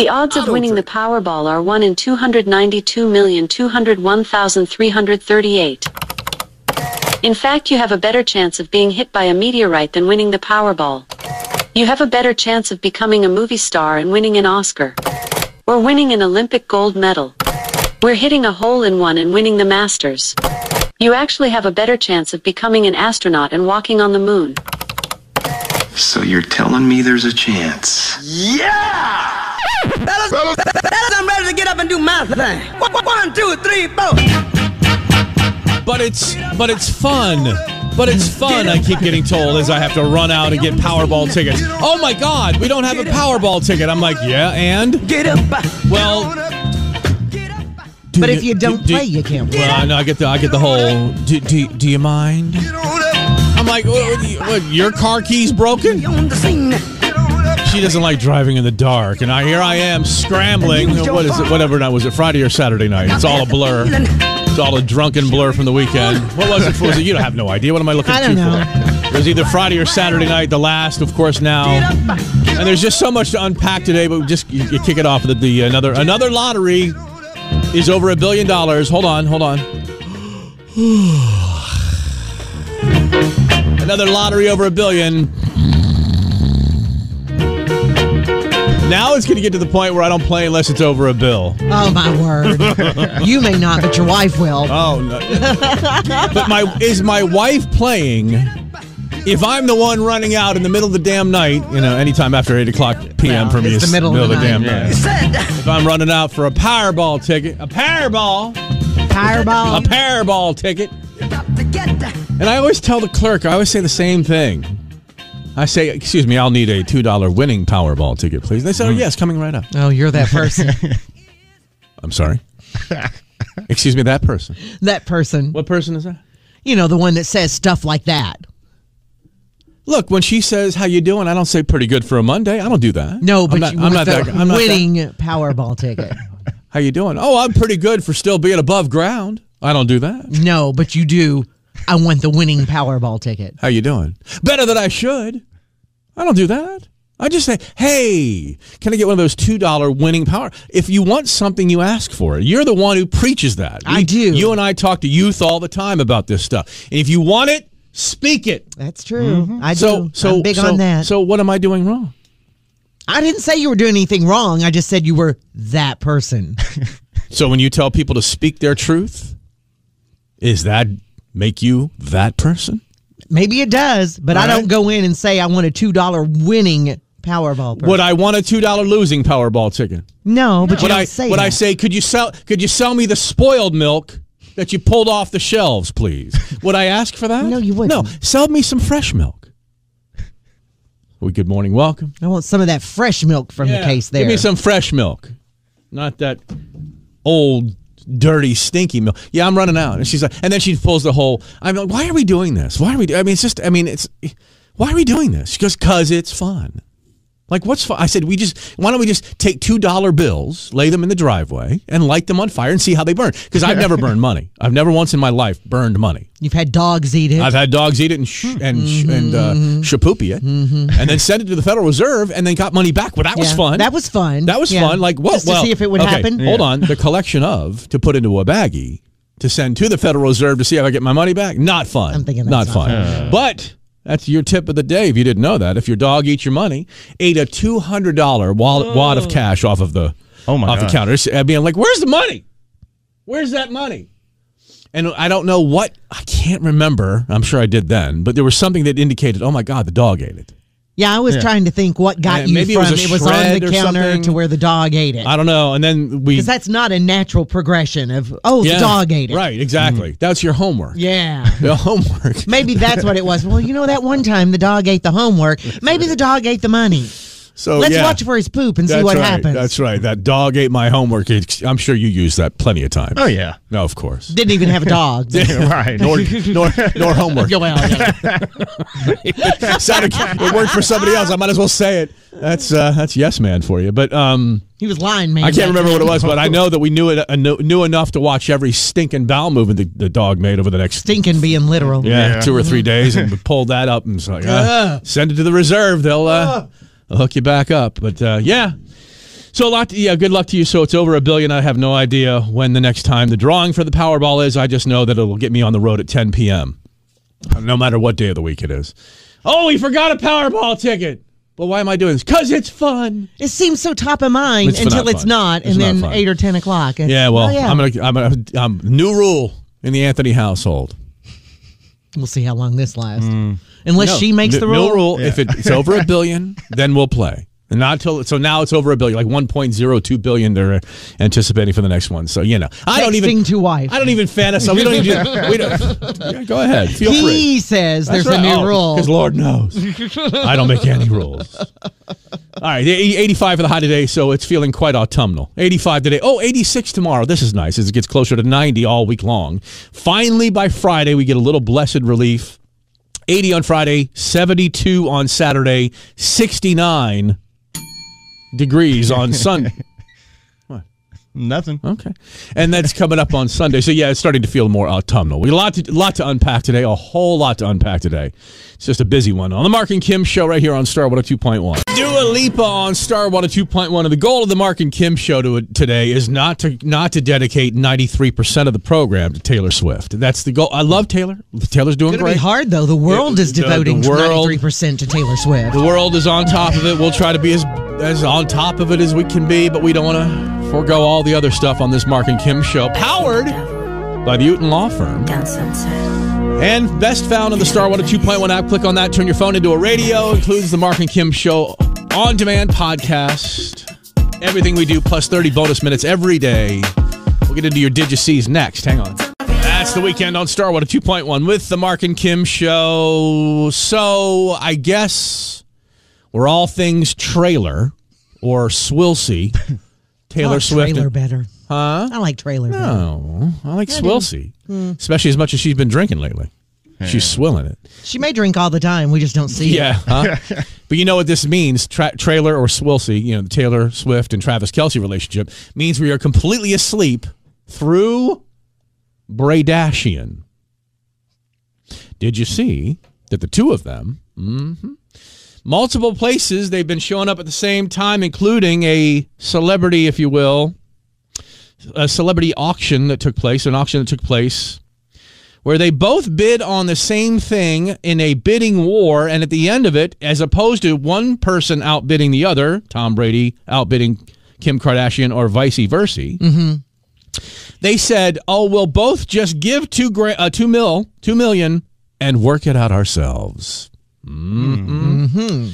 The odds of winning the Powerball are 1 in 292,201,338. In fact, you have a better chance of being hit by a meteorite than winning the Powerball. You have a better chance of becoming a movie star and winning an Oscar. Or winning an Olympic gold medal. We're hitting a hole in one and winning the Masters. You actually have a better chance of becoming an astronaut and walking on the moon. So you're telling me there's a chance? Yeah! Fellas, fellas, fellas, I'm ready to get up and do my thing. One, one, two, three, four. But it's but it's fun. But it's fun, I keep getting told, as I have to run out and get Powerball tickets. Oh my God, we don't have a Powerball ticket. I'm like, yeah, and? Get up. Well, do But if you don't do- play, you can't win. Well, no, I get the I get the whole. Do, do, do you mind? I'm like, what, what, your car key's broken? On the scene. She doesn't like driving in the dark, and I here I am scrambling. What is it? Whatever night was it? Friday or Saturday night? It's all a blur. It's all a drunken blur from the weekend. What was it for? Was it? You don't have no idea. What am I looking I don't know. for? It was either Friday or Saturday night. The last, of course, now. And there's just so much to unpack today, but just you, you kick it off with the another another lottery is over a billion dollars. Hold on, hold on. Another lottery over a billion. Now it's going to get to the point where I don't play unless it's over a bill. Oh my word! you may not, but your wife will. Oh no! but my is my wife playing? If I'm the one running out in the middle of the damn night, you know, anytime after eight o'clock p.m. Well, for me it's is the middle of the damn night. night. If I'm running out for a Powerball ticket, a Powerball, Powerball, a Powerball ticket, To get that. And I always tell the clerk, I always say the same thing. I say, "Excuse me, I'll need a two dollar winning Powerball ticket, please." They say, "Oh hmm. yes, coming right up." Oh, you're that person. I'm sorry. Excuse me, that person. that person. What person is that? You know, the one that says stuff like that. Look, when she says how you doing, I don't say pretty good for a Monday. I don't do that. No, but I'm not, you, I'm not that. I'm not that- winning Powerball ticket. How you doing? Oh, I'm pretty good for still being above ground. I don't do that. No, but you do. I want the winning Powerball ticket. How you doing? Better than I should. I don't do that. I just say, "Hey, can I get one of those two dollar winning power?" If you want something, you ask for it. You're the one who preaches that. I do. You and I talk to youth all the time about this stuff. And if you want it, speak it. That's true. Mm-hmm. I do. So, so I'm big so, on that. So, what am I doing wrong? I didn't say you were doing anything wrong. I just said you were that person. So, when you tell people to speak their truth, is that make you that person? Maybe it does, but I don't right. go in and say I want a two dollar winning Powerball. Person. Would I want a two dollar losing Powerball ticket? No, but you Would I say would that. I say could you sell could you sell me the spoiled milk that you pulled off the shelves, please? Would I ask for that? No, you wouldn't. No, sell me some fresh milk. Well, good morning, welcome. I want some of that fresh milk from the case there. Give me some fresh milk, not that old dirty stinky milk. Yeah, I'm running out. And she's like, and then she pulls the whole. I'm like, why are we doing this? Why are we? do- I mean, it's just. I mean, it's. Why are we doing this? She goes, cause it's fun. Like, what's fun? I said, we just. Why don't we just take two dollar bills, lay them in the driveway, and light them on fire and see how they burn? Because I've never burned money. I've never once in my life burned money. You've had dogs eat it. I've had dogs eat it and sh- and sh- mm-hmm. and uh, mm-hmm. shapoopy it, mm-hmm. and then send it to the Federal Reserve, and then got money back. Well, that was Yeah, fun. That was fun. That was Yeah. fun. Like, what? Just to well, see if it would okay, happen. Hold on. The collection of to put into a baggie to send to the Federal Reserve to see if I get my money back. Not fun. I'm thinking not that's fun. not But that's your tip of the day. If you didn't know that, if your dog eats your money, ate a two hundred dollar wad, wad of cash off of the Oh, my off God. the counter. I mean, like, where's the money? Where's that money? And I don't know what I can't remember. I'm sure I did then, but there was something that indicated, oh my god, the dog ate it. Yeah, I was trying to think what got Uh, you maybe it from was it was on the counter something. to where the dog ate it. I don't know. And then we Because that's not a natural progression of oh the dog ate it. Right, exactly. That's your homework. Yeah. The homework. Maybe that's what it was. Well, you know that one time the dog ate the homework. Maybe the dog ate the money. So Let's yeah. watch for his poop and see what right. happens. That's right. That dog ate my homework. I'm sure you used that plenty of times. Oh yeah. No, of course. Didn't even have a dog. right. nor, nor, nor homework. Yeah, well, yeah. Sounded, it worked for somebody else. I might as well say it. That's uh, that's yes man for you. But um, He was lying, man. I can't remember what it was. But I know that we knew it uh, knew, knew enough to watch every stinking bowel movement the, the dog made over the next Stinking being literal. yeah, Yeah. two or three days, and we pulled that up and it's like, uh, send it to the reserve. They'll they'll hook you back up. But uh, yeah, So a lot. yeah, good luck to you. So it's over a billion. I have no idea when the next time the drawing for the Powerball is. I just know that it'll get me on the road at 10 p.m. No matter what day of the week it is. Oh, we forgot a Powerball ticket. But why am I doing this? Because it's fun. It seems so top of mind It's until not it's fun. not, It's and not then fun. eight or ten o'clock. Yeah. Well, oh. I'm gonna. I'm gonna. Um, new rule in the Anthony household. We'll see how long this lasts. Mm. Unless No, she makes n- the no rule. rule. If it's over a billion, then we'll play. And not till so now it's over a billion, like 1.02 billion they're anticipating for the next one. So you know, I don't even Texting to wife. I don't even fantasize. We don't even. We don't, yeah, go ahead. Feel free. He says there's a new oh, rule. Because Lord knows, I don't make any rules. All right, 85 for the high today, so it's feeling quite autumnal. 85 today. Oh, 86 tomorrow. This is nice as it gets closer to 90 all week long. Finally, by Friday, we get a little blessed relief. 80 on Friday, 72 on Saturday, 69 degrees on Sunday. Nothing. Okay, and that's coming up on Sunday. So yeah, it's starting to feel more autumnal. We got a lot to lot to unpack today. A whole lot to unpack today. It's just a busy one on the Marc and Kim show right here on Star 102.1. Dua Lipa on Star 102.1. And the goal of the Marc and Kim show to, today is not to not to dedicate 93 percent of the program to Taylor Swift. That's the goal. I love Taylor. Taylor's doing It's great. be hard though. The world is The- the devoting world- 93 percent to Taylor Swift. The world is on top of it. We'll try to be as as on top of it as we can be, but we don't want to forego all the other stuff on this Marc and Kim show. Powered by the Uton Law Firm. And best found on the Star 102.1 app. Click on that, turn your phone into a radio. Includes the Marc and Kim show on demand podcast. Everything we do, plus 30 bonus minutes every day. We'll get into your Sees next. Hang on. That's the weekend on Star 102.1 with the Marc and Kim show. So I guess we're all things trailer or Swilsey. I Taylor like Swift. trailer better. Huh? I like trailer better. Oh, I like Swilsey, especially as much as she's been drinking lately. She's swilling it. She may drink all the time. We just don't see Yeah, it. huh? but you know what this means? Tra- trailer or Swilsey, you know, the Taylor Swift and Travis Kelce relationship means we are completely asleep through Bradashian. Did you see that the two of them, mhm, multiple places, they've been showing up at the same time, including a celebrity, if you will, a celebrity auction that took place, an auction that took place where they both bid on the same thing in a bidding war, and at the end of it, as opposed to one person outbidding the other, Tom Brady outbidding Kim Kardashian, or vice versa, they said, "Oh, we'll both just give two gra- uh, two mil, two million, and work it out ourselves." Mm-hmm.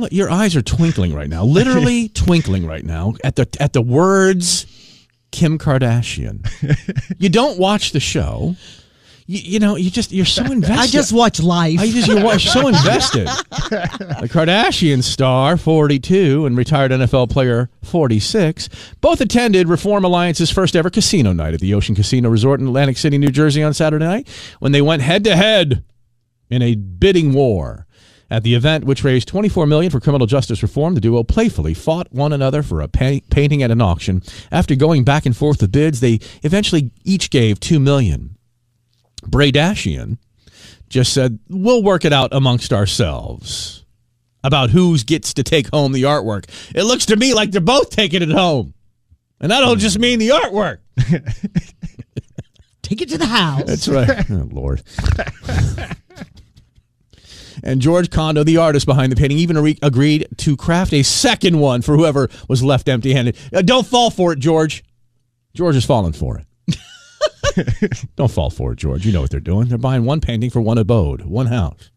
Let- your eyes are twinkling right now, literally twinkling right now at the at the words Kim Kardashian. you don't watch the show. You, you know, you just you're so invested. I just watch life. I just you're so invested. The Kardashian star, 42, and retired NFL player, 46, both attended Reform Alliance's first ever casino night at the Ocean Casino Resort in Atlantic City, New Jersey on Saturday night when they went head to head in a bidding war. At the event, which raised 24 million for criminal justice reform, the duo playfully fought one another for a pa- painting at an auction. After going back and forth with bids, they eventually each gave 2 million. Bradashian just said, "We'll work it out amongst ourselves about who gets to take home the artwork." It looks to me like they're both taking it home, and I don't just mean the artwork. Take it to the house. That's right. oh, Lord. and George Condo, the artist behind the painting, even re- agreed to craft a second one for whoever was left empty-handed. Uh, don't fall for it, George. George is falling for it. don't fall for it, George. You know what they're doing. They're buying one painting for one abode, one house.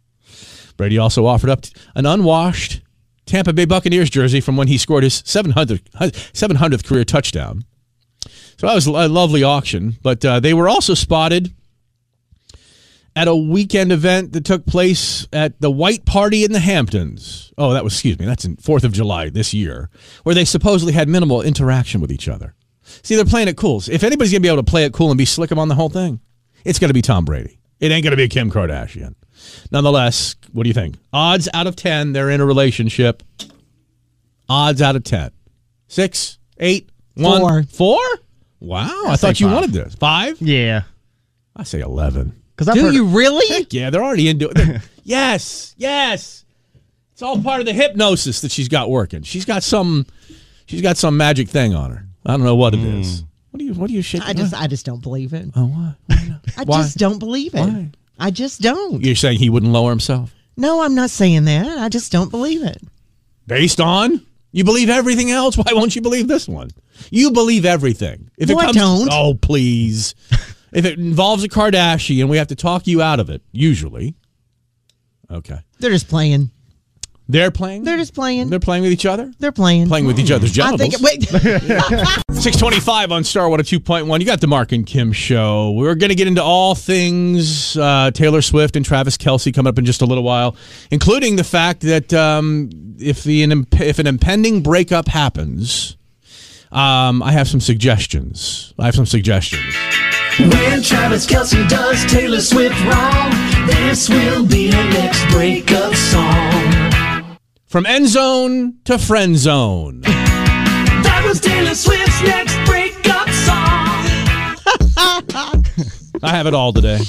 Brady also offered up an unwashed Tampa Bay Buccaneers jersey from when he scored his 700th, 700th career touchdown. So that was a lovely auction, but uh, they were also spotted at a weekend event that took place at the White Party in the Hamptons. Oh, that was, excuse me, that's in 4th of July this year, where they supposedly had minimal interaction with each other. See, they're playing it cool. If anybody's going to be able to play it cool and be slick on the whole thing, it's going to be Tom Brady. It ain't going to be Kim Kardashian. Nonetheless, what do you think? Odds out of 10, they're in a relationship. Odds out of 10. Six, eight, one, Four. four? Wow, I, thought you five. wanted this. Five? Yeah. I say 11. Because I've Do heard, you really? Yeah, they're already into it. yes, yes. It's all part of the hypnosis that she's got working. She's got some She's got some magic thing on her. I don't know what it is. Hmm. What do you What do you shaking? I just, up? I just don't believe it. oh, why? Why? I Why? just don't believe it. Why? I just don't. You're saying he wouldn't lower himself No, I'm not saying that. I just don't believe it. based on you believe everything else. Why won't you believe this one? You believe everything. If No, I don't. Oh, please. If it involves a Kardashian, we have to talk you out of it. Usually. Okay. They're just playing. They're playing. They're just playing. They're playing with each other. They're playing. Playing with each other's I genitals. think. Wait. 625 on Star 102.1. You got the Marc and Kim show. We're going to get into all things uh, Taylor Swift and Travis Kelce coming up in just a little while, including the fact that um, if, the, an, imp- if an impending breakup happens, um, I have some suggestions. I have some suggestions. When Travis Kelce does Taylor Swift wrong, this will be her next breakup song. From end zone to friend zone. That was Taylor Swift's next breakup song. I have it all today.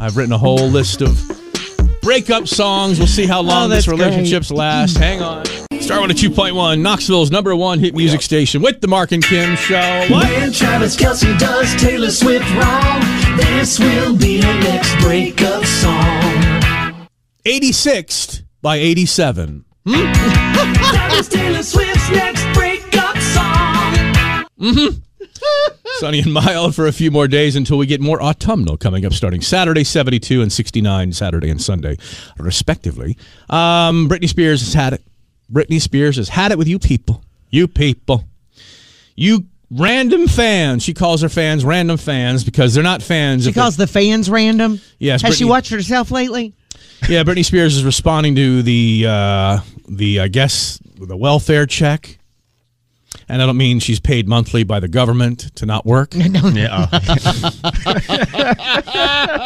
I've written a whole list of breakup songs. We'll see how oh, long Oh, this that's relationships last. Hang on. Star 102.1, Knoxville's number one hit music station with the Marc and Kim show. What? When Travis Kelce does Taylor Swift wrong, this will be her next breakup song. 86th by 87. Hmm? That was Taylor Swift's next breakup song. Mm-hmm. Sunny and mild for a few more days until we get more autumnal coming up starting Saturday, 72 and 69 Saturday and Sunday, respectively. Um, Britney Spears has had it. Britney Spears has had it with you people. You people. You random fans. She calls her fans random fans because they're not fans. She calls the fans random. Yes, Has she watched herself lately? Yeah, Britney Spears is responding to the uh, the I guess the welfare check, and I don't mean she's paid monthly by the government to not work. No, Yeah. Uh,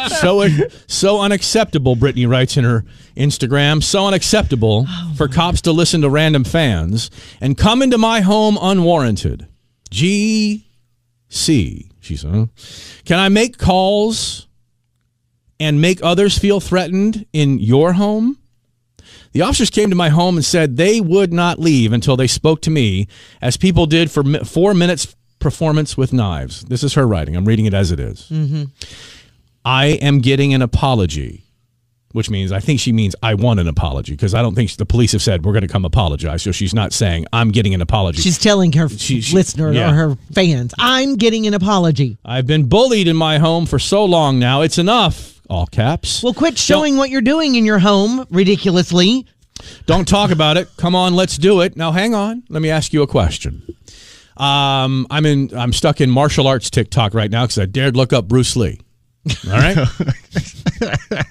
so so unacceptable. Britney writes in her Instagram, so unacceptable oh, for cops to listen to random fans and come into my home unwarranted. G C. She said, "Can I make calls and make others feel threatened in your home?" The officers came to my home and said they would not leave until they spoke to me, as people did for four minutes performance with knives. This is her writing. I'm reading it as it is. Mm-hmm. I am getting an apology, which means I think she means I want an apology because I don't think the police have said we're going to come apologize. So she's not saying I'm getting an apology. She's telling her She- she- listener yeah. or her fans, "I'm getting an apology." I've been bullied in my home for so long now. It's enough. All caps. Well, quit showing what you're doing in your home ridiculously. Don't talk about it. Come on, let's do it. Now, hang on. Let me ask you a question. Um, I'm in. I'm stuck in martial arts TikTok right now because I dared look up Bruce Lee. All right.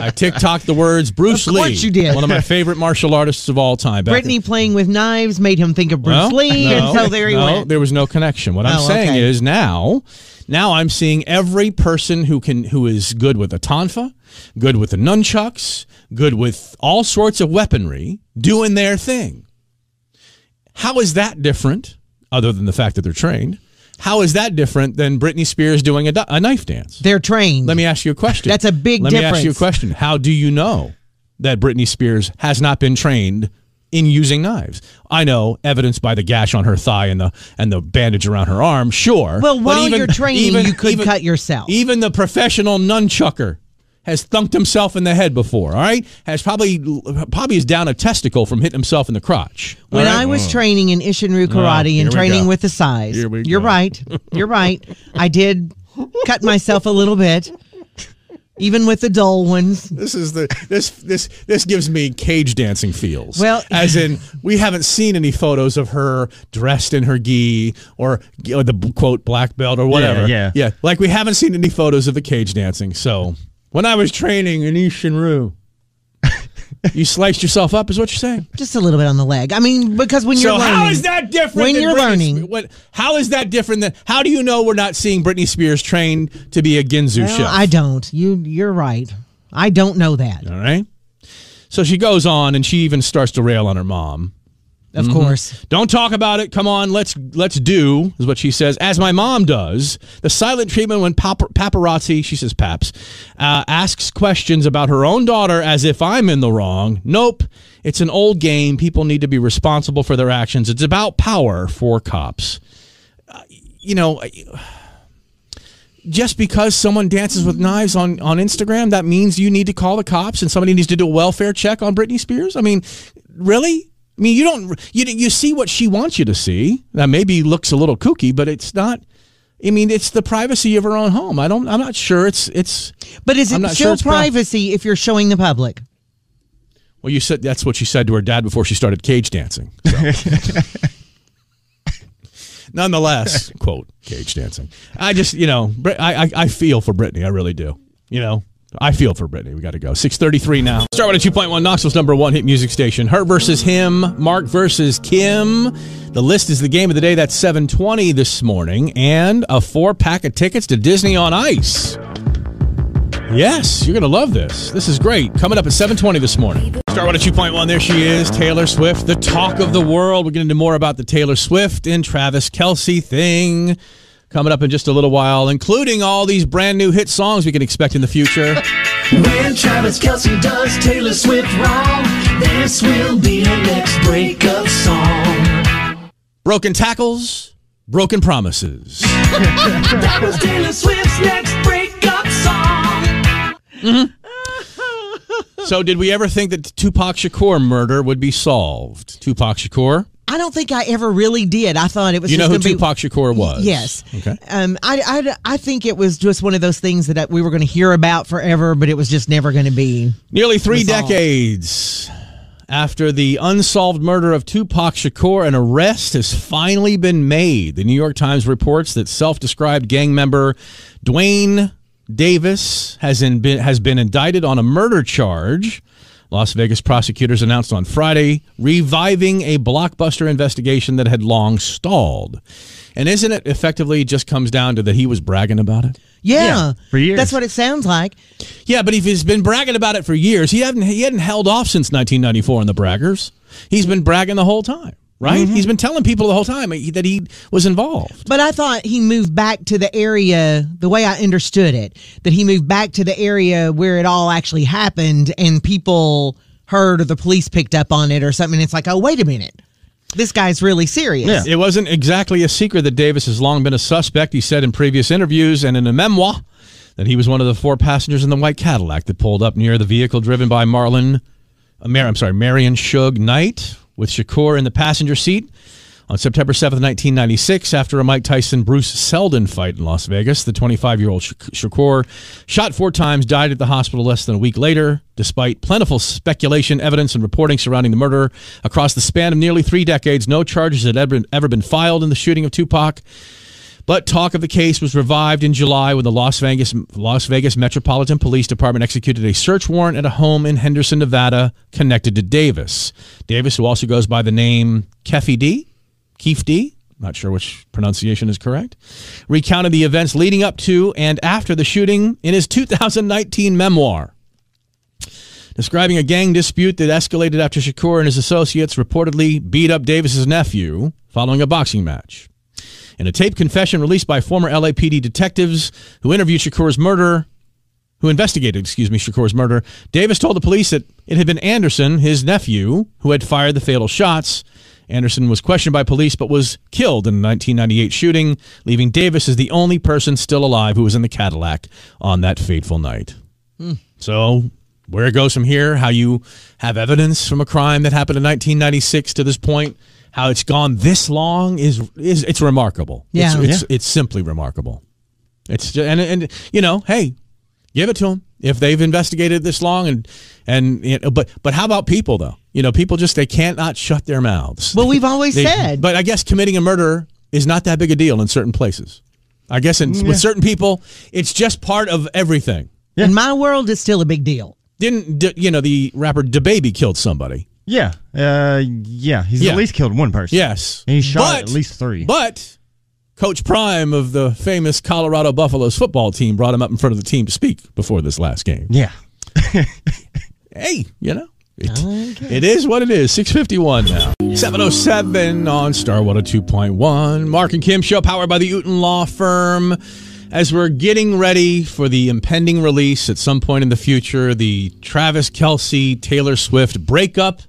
I TikTok the words Bruce Of Lee. course you did. One of my favorite martial artists of all time. back in- Britney playing with knives made him think of Bruce No, Lee, no, and so there he no, went. There was no connection. What I'm Oh, saying okay. is now, now I'm seeing every person who can who is good with a tonfa, good with the nunchucks, good with all sorts of weaponry, doing their thing. How is that different, other than the fact that they're trained? How is that different than Britney Spears doing a, a knife dance? They're trained. Let me ask you a question. That's a big difference. Let me ask you a question. How do you know that Britney Spears has not been trained in using knives? I know, evidenced by the gash on her thigh and the and the bandage around her arm. Sure. Well, But while you're training, you could cut yourself. Even the professional nunchucker has thunked himself in the head before. All right, has probably probably is down a testicle from hitting himself in the crotch. when right? I was training in Isshinryu oh, Karate here and training go. with the size, you're go. right. You're right. I did cut myself a little bit, even with the dull ones. This is the this this this gives me cage dancing feels. Well- as in we haven't seen any photos of her dressed in her gi or, or the quote black belt or whatever. yeah. yeah. yeah, Like we haven't seen any photos of the cage dancing. So when I was training in Isshinryu, you sliced yourself up, is what you're saying? Just a little bit on the leg. I mean, because when you're so learning, how is that different? When you're Britney learning, what? How is that different than? How do you know we're not seeing Britney Spears trained to be a Ginsu Well, chef? I don't. You, you're right. I don't know that. All right. So she goes on and she even starts to rail on her mom. Of course. Don't talk about it. Come on, let's let's do is what she says. As my mom does, the silent treatment when pap- paparazzi, she says paps, uh, asks questions about her own daughter as if I'm in the wrong. Nope, it's an old game. People need to be responsible for their actions. It's about power for cops. Uh, you know. Just because someone dances with knives on, on Instagram, that means you need to call the cops and somebody needs to do a welfare check on Britney Spears? I mean, really? I mean, you don't you you see what she wants you to see. That maybe looks a little kooky, but it's not. I mean, it's the privacy of her own home. I don't. I'm not sure. It's it's. But is it sure still pro- privacy if you're showing the public? Well, you said that's what she said to her dad before she started cage dancing. So. Nonetheless, quote cage dancing. I just you know I, I I feel for Britney. I really do. You know. I feel for Brittany. We got to go. 633 now. Star 102.1 Knoxville's number one hit music station. Her versus him. Marc versus Kim. The list is the game of the day. That's 720 this morning. And a four pack of tickets to Disney on Ice. Yes, you're going to love this. This is great. Coming up at 720 this morning. Star 102.1. There she is, Taylor Swift, the talk of the world. We're getting into more about the Taylor Swift and Travis Kelce thing coming up in just a little while, including all these brand new hit songs we can expect in the future. When Travis Kelce does Taylor Swift wrong, this will be her next breakup song. Broken tackles, broken promises. That was Taylor Swift's next breakup song. Mm-hmm. So, did we ever think that the Tupac Shakur murder would be solved? Tupac Shakur? I don't think I ever really did. I thought it was You know just who be- Tupac Shakur was? Yes. Okay. Um, I, I, I think it was just one of those things that we were going to hear about forever, but it was just never going to be. Nearly three Resolved. decades after the unsolved murder of Tupac Shakur, an arrest has finally been made. The New York Times reports that self-described gang member Duane Davis has in, been has been indicted on a murder charge. Las Vegas prosecutors announced on Friday reviving a blockbuster investigation that had long stalled. And isn't it effectively just comes down to that he was bragging about it? Yeah, Yeah, for years. That's what it sounds like. Yeah, but if he's been bragging about it for years, he hadn't he hadn't held off since 1994 in the braggers. He's been bragging the whole time, right? Mm-hmm. He's been telling people the whole time that he was involved. But I thought he moved back to the area, the way I understood it, that he moved back to the area where it all actually happened and people heard or the police picked up on it or something. It's like, oh, wait a minute. This guy's really serious. It wasn't exactly a secret that Davis has long been a suspect. He said in previous interviews and in a memoir that he was one of the four passengers in the white Cadillac that pulled up near the vehicle driven by Marlon. Uh, Mar- I'm sorry, Marion Suge Knight with Shakur in the passenger seat. On September 7th, 1996, after a Mike Tyson Bruce Seldon fight in Las Vegas, the 25 year old Shakur shot four times, died at the hospital less than a week later. Despite plentiful speculation, evidence, and reporting surrounding the murder across the span of nearly three decades, no charges had ever been filed in the shooting of Tupac. But talk of the case was revived in July when the Las Vegas Las Vegas Metropolitan Police Department executed a search warrant at a home in Henderson, Nevada, connected to Davis. Davis, who also goes by the name Keffe D, Keef D, not sure which pronunciation is correct, recounted the events leading up to and after the shooting in his 2019 memoir. Describing a gang dispute that escalated after Shakur and his associates reportedly beat up Davis's nephew following a boxing match. In a taped confession released by former LAPD detectives who interviewed Shakur's murder, who investigated, excuse me, Shakur's murder, Davis told the police that it had been Anderson, his nephew, who had fired the fatal shots. Anderson was questioned by police but was killed in the 1998 shooting, leaving Davis as the only person still alive who was in the Cadillac on that fateful night. Hmm. So, where it goes from here, how you have evidence from a crime that happened in 1996 to this point, how it's gone this long is is it's remarkable. Yeah. it's, it's, it's simply remarkable. It's just, and and you know, hey, give it to them if they've investigated this long and and you know, but but how about people though? You know, people just they can't not shut their mouths. Well, we've always They- said. but I guess committing a murder is not that big a deal in certain places. I guess in, with certain people, it's just part of everything. In my world, it's still a big deal. Didn't you know the rapper DaBaby killed somebody? Yeah. Uh, yeah. He's Yeah. at least killed one person. Yes, And he shot But- at least three. But Coach Prime of the famous Colorado Buffaloes football team brought him up in front of the team to speak before this last game. yeah. Hey, you know, It, it is what it is. 651 now. 707 on Star 102.1. Marc and Kim show powered by the Uten Law Firm. As we're getting ready for the impending release at some point in the future, the Travis Kelce Taylor Swift breakup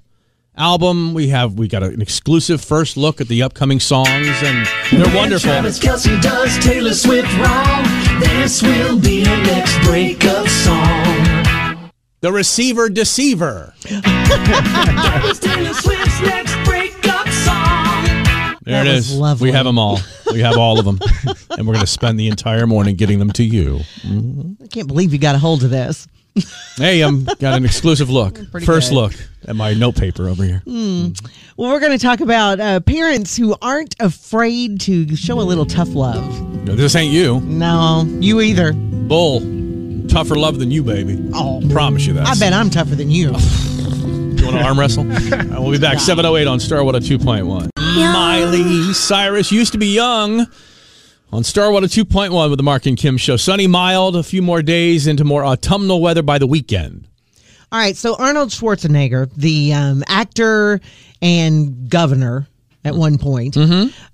album, we have we got an exclusive first look at the upcoming songs, and they're When wonderful. Travis Kelce does Taylor Swift wrong. This will be her next breakup song. The Receiver Deceiver. It's Taylor Swift's next breakup song. There That it was is. lovely. We have them all. We have all of them, and we're going to spend the entire morning getting them to you. I can't believe you got a hold of this. Hey, I'm got an exclusive look. Pretty First good. look at my note paper over here. Well, we're going to talk about uh, parents who aren't afraid to show a little tough love. No, this ain't you. No, you either. Bull. Tougher love than you, baby. Oh, Promise you that. I bet I'm tougher than you. You want to arm wrestle? All right, we'll be back 708 on Star 102.1. Miley Cyrus used to be young on Star 102.1 with the Marc and Kim show. Sunny, mild, a few more days into more autumnal weather by the weekend. All right, so Arnold Schwarzenegger, the um, actor and governor at one point,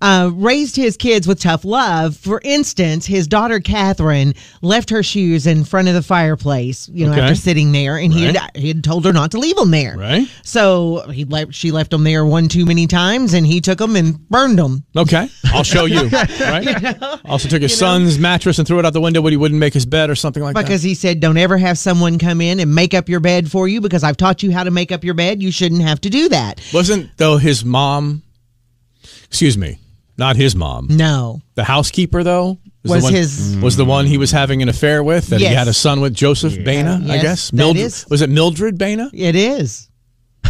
uh, raised his kids with tough love. For instance, his daughter Katherine left her shoes in front of the fireplace, you know, Okay. after sitting there, and he had Right. he had told her not to leave them there. Right. So he left. She left them there one too many times, and he took them and burned them. Okay, I'll show you. Right? Also took his son's mattress and threw it out the window when he wouldn't make his bed or something like that. Because he said, "Don't ever have someone come in and make up your bed for you because I've taught you how to make up your bed. You shouldn't have to do that." that. Wasn't though his mom? Excuse me, not his mom. No, The housekeeper though the Was one- his- was the one he was having an affair with that he had a son with Joseph Baena. I Yes, guess that Mildred is- was it Mildred Baena? it is.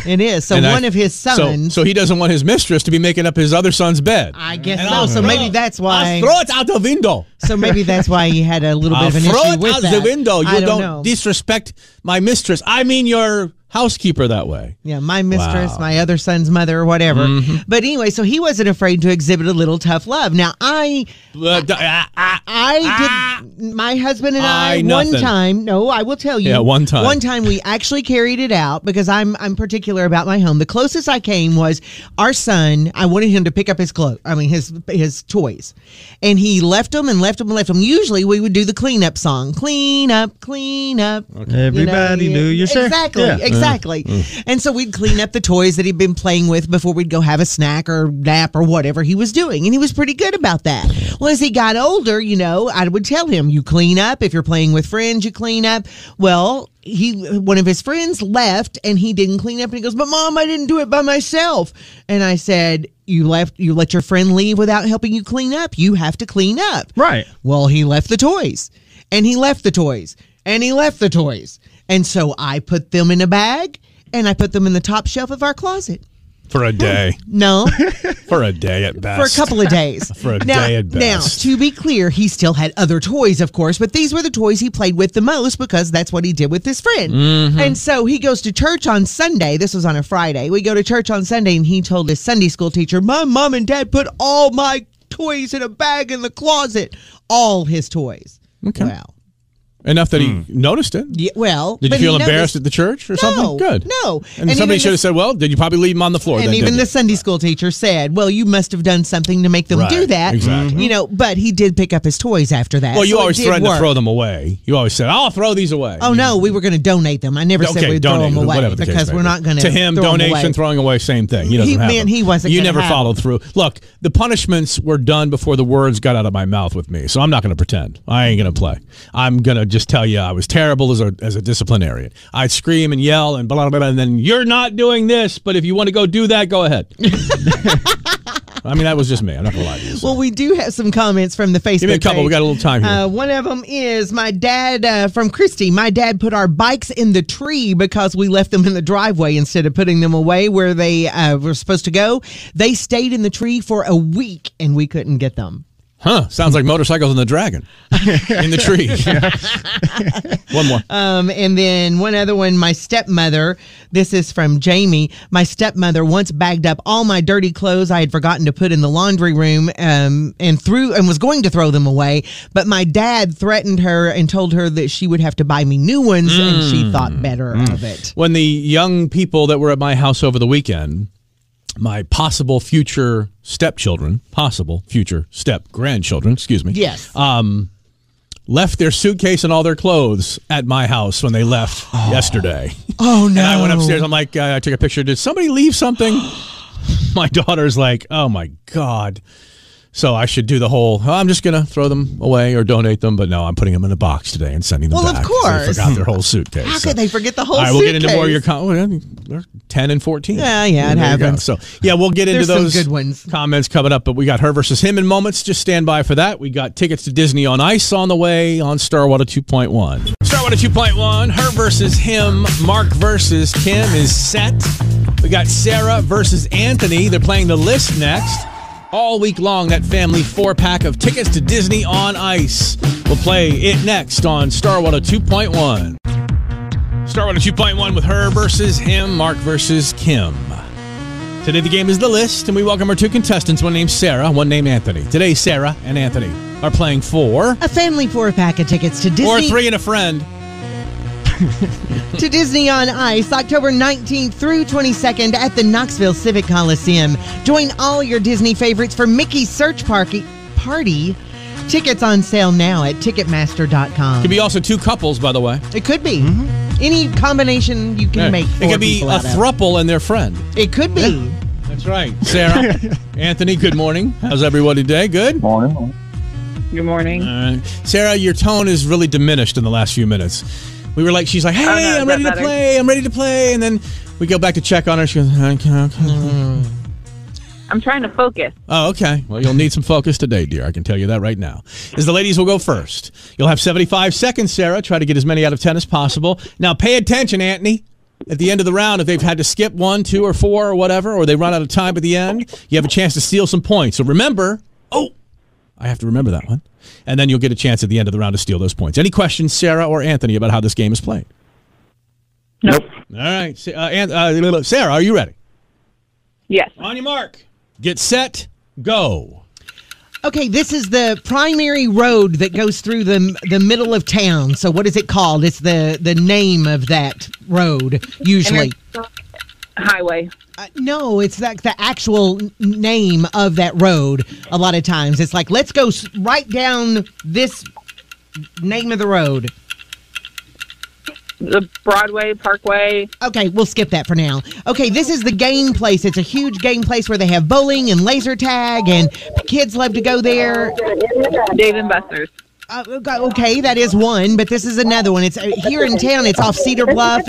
It is. So And I- one of his sons. So, he doesn't want his mistress to be making up his other son's bed. I guess And so. I'll So throw- maybe that's why. I'll throw it out the window. So maybe that's why he had a little bit I'll of an throw issue it with out that. the window. You I don't, don't, know. disrespect my mistress. I mean your housekeeper that way. Yeah, my mistress, Wow. Mm-hmm. my other son's mother, or whatever. But anyway, so he wasn't afraid to exhibit a little tough love. Now I, Uh, d- ah, ah. I did. My husband and I, I one nothing. time. No, I will tell you. Yeah, one time. One time we actually carried it out because I'm I'm particular about my home. The closest I came was our son. I wanted him to pick up his clothes. I mean his his toys, and he left them and left them and left them. Usually we would do the cleanup song, clean up, clean up. Everybody You know, do your share. Exactly, Yeah. exactly. Mm. And so we'd clean up the toys that he'd been playing with before we'd go have a snack or nap or whatever he was doing. And he was pretty good about that. Well, as he got older, you know, I would tell him, you clean up. If you're playing with friends, you clean up. Well, he one of his friends left and he didn't clean up and he goes, But mom, I didn't do it by myself. And I said, You left you let your friend leave without helping you clean up. You have to clean up. Right. Well, he left the toys and he left the toys and he left the toys. And so I put them in a bag and I put them in the top shelf of our closet. For a day. No, For a day at best. for a couple of days. For a now, day at best. Now, to be clear, he still had other toys, of course, but these were the toys he played with the most because that's what he did with his friend. Mm-hmm. And so he goes to church on Sunday. This was on a Friday. We go to church on Sunday, and he told his Sunday school teacher, My mom and dad put all my toys in a bag in the closet. All his toys. Okay. Well, Enough that he hmm. noticed it. yeah, well, Did you feel embarrassed noticed- at the church or No, something? Good. no. And, And somebody even should have said, "Well, did you probably leave them on the floor?" And then, even the you? Sunday school teacher said, "Well, you must have done something to make them Right, do that." exactly. You know, but he did pick up his toys after that. Well, you so always did threatened to throw them away. You always said, "I'll throw these away." Oh no, we were going to donate them. I never said we'd throw donate them away whatever the case because may we're not going To To him, donation, away. throwing away, same thing. He doesn't He- have man, them. he wasn't You never followed through. Look, the punishments were done before the words got out of my mouth with me, so I'm not going to pretend. I ain't going to play. I'm going to just tell you I was terrible as a as a disciplinarian. I'd scream and yell and blah blah blah, and then you're not doing this, but if you want to go do that, go ahead. I mean, that was just me. I'm not going to lie to you. Well, we do have some comments from the Facebook. Give me a couple. We got a little time here. Uh, one of them is my dad uh, from Christy. My dad put our bikes in the tree because we left them in the driveway instead of putting them away where they uh, were supposed to go. They stayed in the tree for a week and we couldn't get them. Huh? Sounds like motorcycles and the dragon in the tree. one more. Um, and then one other one, my stepmother. This is from Jamie. My stepmother once bagged up all my dirty clothes I had forgotten to put in the laundry room, um, and threw and was going to throw them away. But my dad threatened her and told her that she would have to buy me new ones, and she thought better of it. when the young people that were at my house over the weekend, my possible future stepchildren, possible future step grandchildren, excuse me, Yes. um, left their suitcase and all their clothes at my house when they left yesterday. oh no! And I went upstairs. I'm like, uh, I took a picture. Did somebody leave something? my daughter's like, oh my god. So I should do the whole. "Oh, I'm just gonna throw them away or donate them, but no, I'm putting them in a box today and sending them Well, of back. 'cause They course. forgot their whole suitcase. How So- could they forget the whole all right, we'll get into more of your comments. well, 10 and 14. Yeah, yeah, it There happens. So, yeah, we'll get into those good ones. comments coming up, but we got her versus him in moments. Just stand by for that. We got tickets to Disney on Ice on the way on Star 102.1. Star 102.1, her versus him, Marc versus Kim is set. We got Sarah versus Anthony. They're playing the list next. All week long, that family four pack of tickets to Disney on Ice. We'll play it next on Star 102.1. Star 102.1 with her versus him, Marc versus Kim. Today the game is the list, and we welcome our two contestants, one named Sarah, one named Anthony. Today, Sarah and Anthony are playing for A family four pack of tickets to Disney or three and a friend. to Disney on Ice October 19th through 22nd at the Knoxville Civic Coliseum. Join all your Disney favorites for Mickey's Search Party. Party. Tickets on sale now at Ticketmaster.com. Could be also two couples, by the way. it could be mm-hmm. any combination you can make. it could be a out of. thruple and their friend. It could be. That's right. Sarah, Anthony, good morning. How's everybody today? Good? Morning. Good morning. All right. Sarah, your tone is really diminished in the last few minutes. We were like, she's like, hey, Oh, no, I'm ready to play. I'm ready to play. And then we go back to check on her. She goes, okay, okay. Hmm. I'm trying to focus. Oh, okay. Well, you'll need some focus today, dear. I can tell you that right now. As the ladies will go first. You'll have 75 seconds, Sarah. Try to get as many out of 10 as possible. Now, pay attention, Anthony. At the end of the round, if they've had to skip one, two, or four, or whatever, or they run out of time at the end, you have a chance to steal some points. So remember, oh, I have to remember that one. And then you'll get a chance at the end of the round to steal those points. Any questions, Sarah or Anthony, about how this game is played? Nope. All right. Uh, An- uh, Sarah, are you ready? Yes. On your mark. Get set. Go. Okay, this is the primary road that goes through the the middle of town. So what is it called? It's the the name of that road usually. Highway. Uh, no, it's like the actual name of that road. A lot of times, it's like let's go right down this name of the road. The Broadway, Parkway. Okay, we'll skip that for now. Okay, this is the game place. It's a huge game place where they have bowling and laser tag, and kids love to go there. Dave and Buster's. Uh, okay, that is one, but this is another one. It's uh, here in town. It's off Cedar Bluff,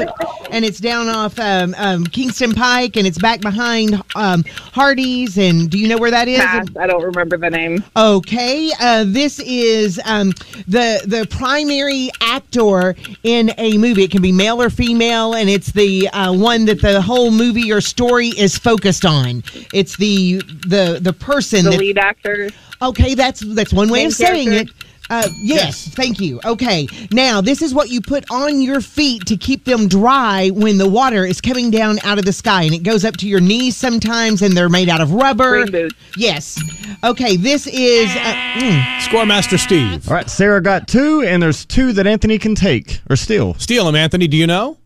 and it's down off um, um, Kingston Pike, and it's back behind um, Hardee's. And do you know where that is? Pass. I don't remember the name. Okay, uh, this is um, the the primary actor in a movie. It can be male or female, and it's the uh, one that the whole movie or story is focused on. It's the the the person The that lead actor. Okay, that's that's one way Main of saying character? it. Uh, yes, thank you. Okay, now this is what you put on your feet to keep them dry when the water is coming down out of the sky, and it goes up to your knees sometimes, and they're made out of rubber. Green boots. Yes. Okay, this is. Uh, mm, Scoremaster Steve. All right, Sarah got two, and there's two that Anthony can take or steal. Steal them, Anthony. Do you know?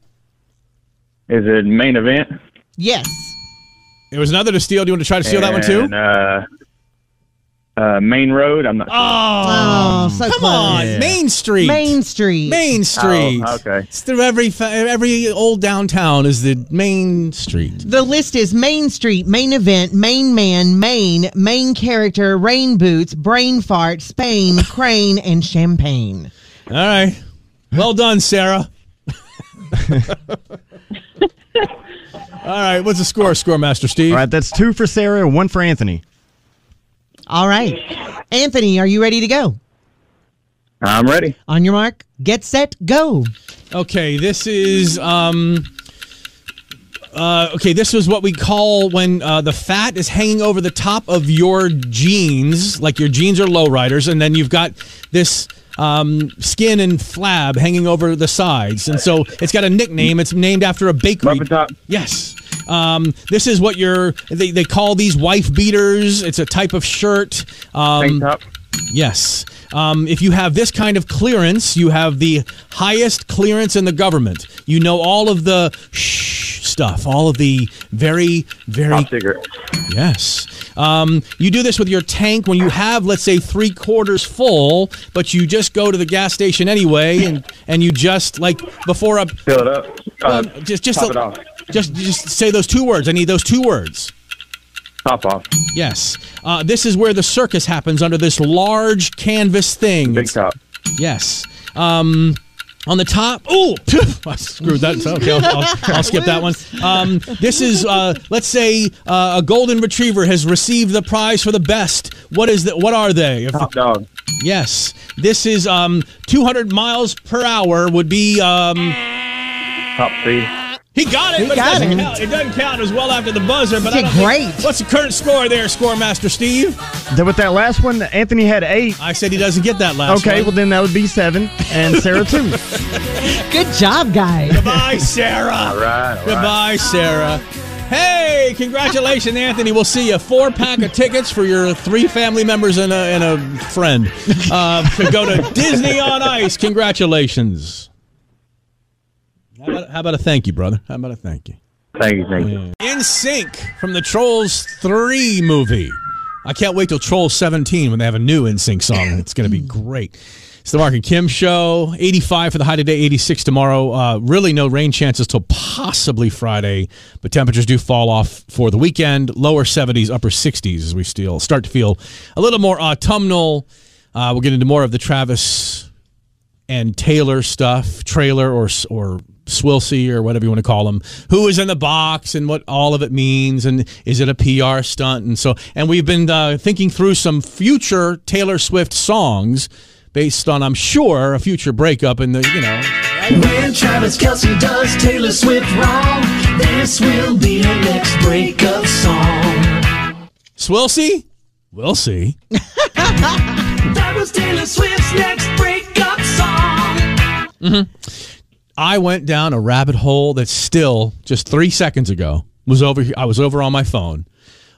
Is it main event? yes. There was another to steal. Do you want to try to steal that one too? And, uh, uh, main road. I'm not sure. Oh, so Come close. on, Main Street. Main Street. Main Street. Oh, okay. It's through every fa- every old downtown is the Main Street. The list is Main Street, main event, main man, main, main character, rain boots, brain fart, Spain, crane, and champagne. All right. Well done, Sarah. All right. What's the score, Scoremaster Steve? All right, that's two for Sarah, one for Anthony. All right. Anthony, are you ready to go? I'm ready. On your mark, get set, go. Okay. This is um Uh, okay, this is what we call when uh, the fat is hanging over the top of your jeans, like your jeans are lowriders, and then you've got this um, skin and flab hanging over the sides, and so it's got a nickname. It's named after a bakery. Muffin top. Yes. Um, this is what your they, they call these wife beaters. It's a type of shirt. Um. Yes. Um, if you have this kind of clearance, you have the highest clearance in the government. You know all of the shh stuff, all of the very, very. Top. Yes. Um, you do this with your tank when you have, let's say, three quarters full, but you just go to the gas station anyway, and and you just like before a Fill it up. Uh, just just a-. just just say those two words. I need those two words. Top off. Yes. Uh, this is where the circus happens under this large canvas thing. Big top. Yes. Um, on the top, oh, I screwed that. Okay, I'll, I'll, I'll skip that one. Um, this is, uh, let's say, uh, a golden retriever has received the prize for the best. What is that? What are they? If- Top dog. yes, this is um, 200 miles per hour. Would be. Um, Top speed. He got it, but got it, doesn't it. count. it doesn't count as well after the buzzer. But I Did think- great. What's the current score there, Score Master Steve? Then with that last one, Anthony had eight. I said he doesn't get that last one. Okay, one. well then that would be seven, and Sarah two. Good job, guys. Goodbye, Sarah. All right. All right. Goodbye, Sarah. Hey, congratulations, Anthony. We'll see you. Four pack of tickets for your three family members and a, and a friend uh, to go to Disney on Ice. Congratulations. How about, how about a thank you, brother? How about a thank you? Thank you. Thank you. NSYNC from the Trolls 3 movie. I can't wait till Trolls 17 when they have a new NSYNC song. It's going to be great. It's the Marc and Kim show. 85 for the high today, 86 tomorrow. Uh, really no rain chances till possibly Friday, but temperatures do fall off for the weekend. Lower 70s, upper 60s as we still start to feel a little more autumnal. Uh, we'll get into more of the Travis and Taylor stuff, Traylor or or Swilsey or whatever you want to call them, who is in the box and what all of it means, and is it a PR stunt? And so, and we've been uh, thinking through some future Taylor Swift songs based on, I'm sure, a future breakup in the you know. When Travis Kelce does Taylor Swift wrong, this will be her next breakup song. Swilsey, we'll see. That was Taylor Swift's next breakup song. I went down a rabbit hole that still just three seconds ago was over. I was over on my phone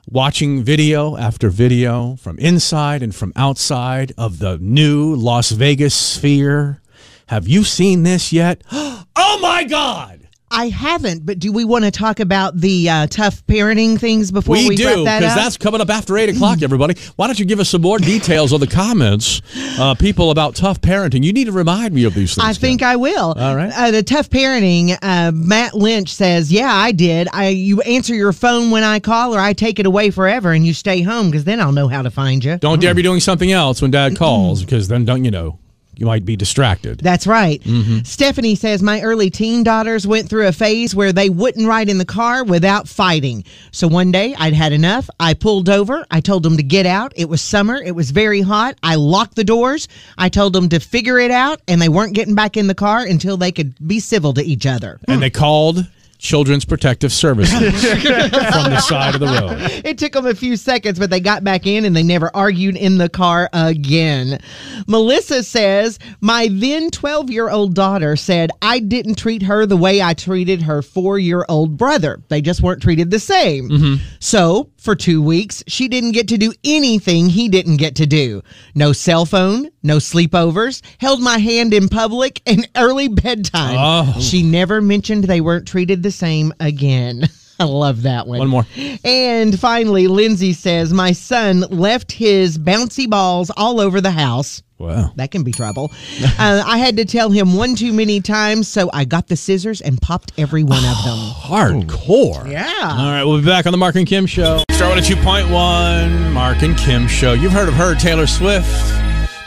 watching video after video from inside and from outside of the new Las Vegas sphere. Have you seen this yet? Oh my God! I haven't, but do we want to talk about the uh, tough parenting things before we, We, do because that that's coming up after eight o'clock. Everybody, why don't you give us some more details on the comments, uh, people about tough parenting? You need to remind me of these things. I think. I will. All right. Uh, the tough parenting. Uh, Matt Lynch says, "Yeah, I did. I you answer your phone when I call, or I take it away forever, and you stay home because then I'll know how to find you." don't dare be doing something else when Dad calls because then don't you know you might be distracted. That's right. Mm-hmm. Stephanie says my early teen daughters went through a phase where they wouldn't ride in the car without fighting. So one day I'd had enough. I pulled over. I told them to get out. It was summer. It was very hot. I locked the doors. I told them to figure it out, and they weren't getting back in the car until they could be civil to each other. and they called Children's Protective Services from the side of the road. It took them a few seconds, but they got back in and they never argued in the car again. Melissa says, My then 12 year old daughter said I didn't treat her the way I treated her four year old brother. They just weren't treated the same. Mm-hmm. So, for two weeks, she didn't get to do anything he didn't get to do. No cell phone, no sleepovers, held my hand in public, and early bedtime. Oh. She never mentioned they weren't treated the same again. I love that one. One more. And finally, Lindsay says, My son left his bouncy balls all over the house. Wow. That can be trouble. uh, I had to tell him one too many times, so I got the scissors and popped every one of them. Hardcore. Yeah. All right, we'll be back on the Marc and Kim show. Start with a 2.1 Marc and Kim show. You've heard of her, Taylor Swift.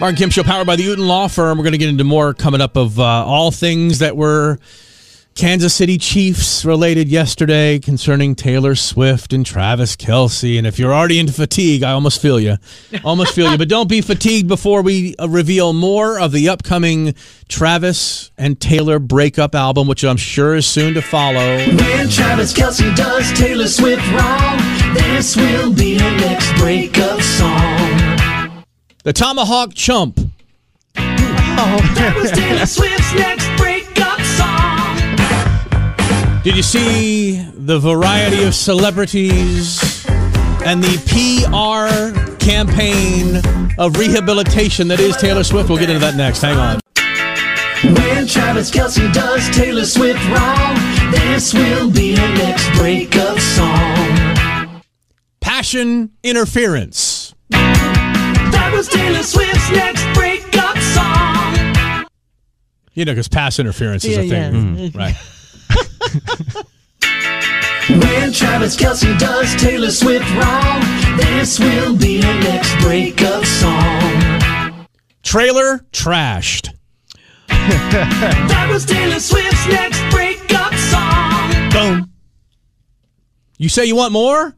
Marc and Kim show powered by the Uten Law Firm. We're going to get into more coming up of uh, all things that were Kansas City Chiefs related yesterday concerning Taylor Swift and Travis Kelce. And if you're already into fatigue, I almost feel you. Almost feel you. But don't be fatigued before we uh, reveal more of the upcoming Travis and Taylor breakup album, which I'm sure is soon to follow. When Travis Kelce does Taylor Swift wrong, this will be her next breakup song. The Tomahawk Chump. That was Taylor Swift's next breakup. Did you see the variety of celebrities and the PR campaign of rehabilitation that is Taylor Swift? We'll get into that next. Hang on. When Travis Kelce does Taylor Swift wrong, this will be her next breakup song. Passion interference. That was Taylor Swift's next breakup song. You know, because pass interference is a thing. yeah. Mm, right. When Travis Kelce does Taylor Swift wrong, this will be her next breakup song. Trailer trashed. That was Taylor Swift's next breakup song. Boom. You say you want more?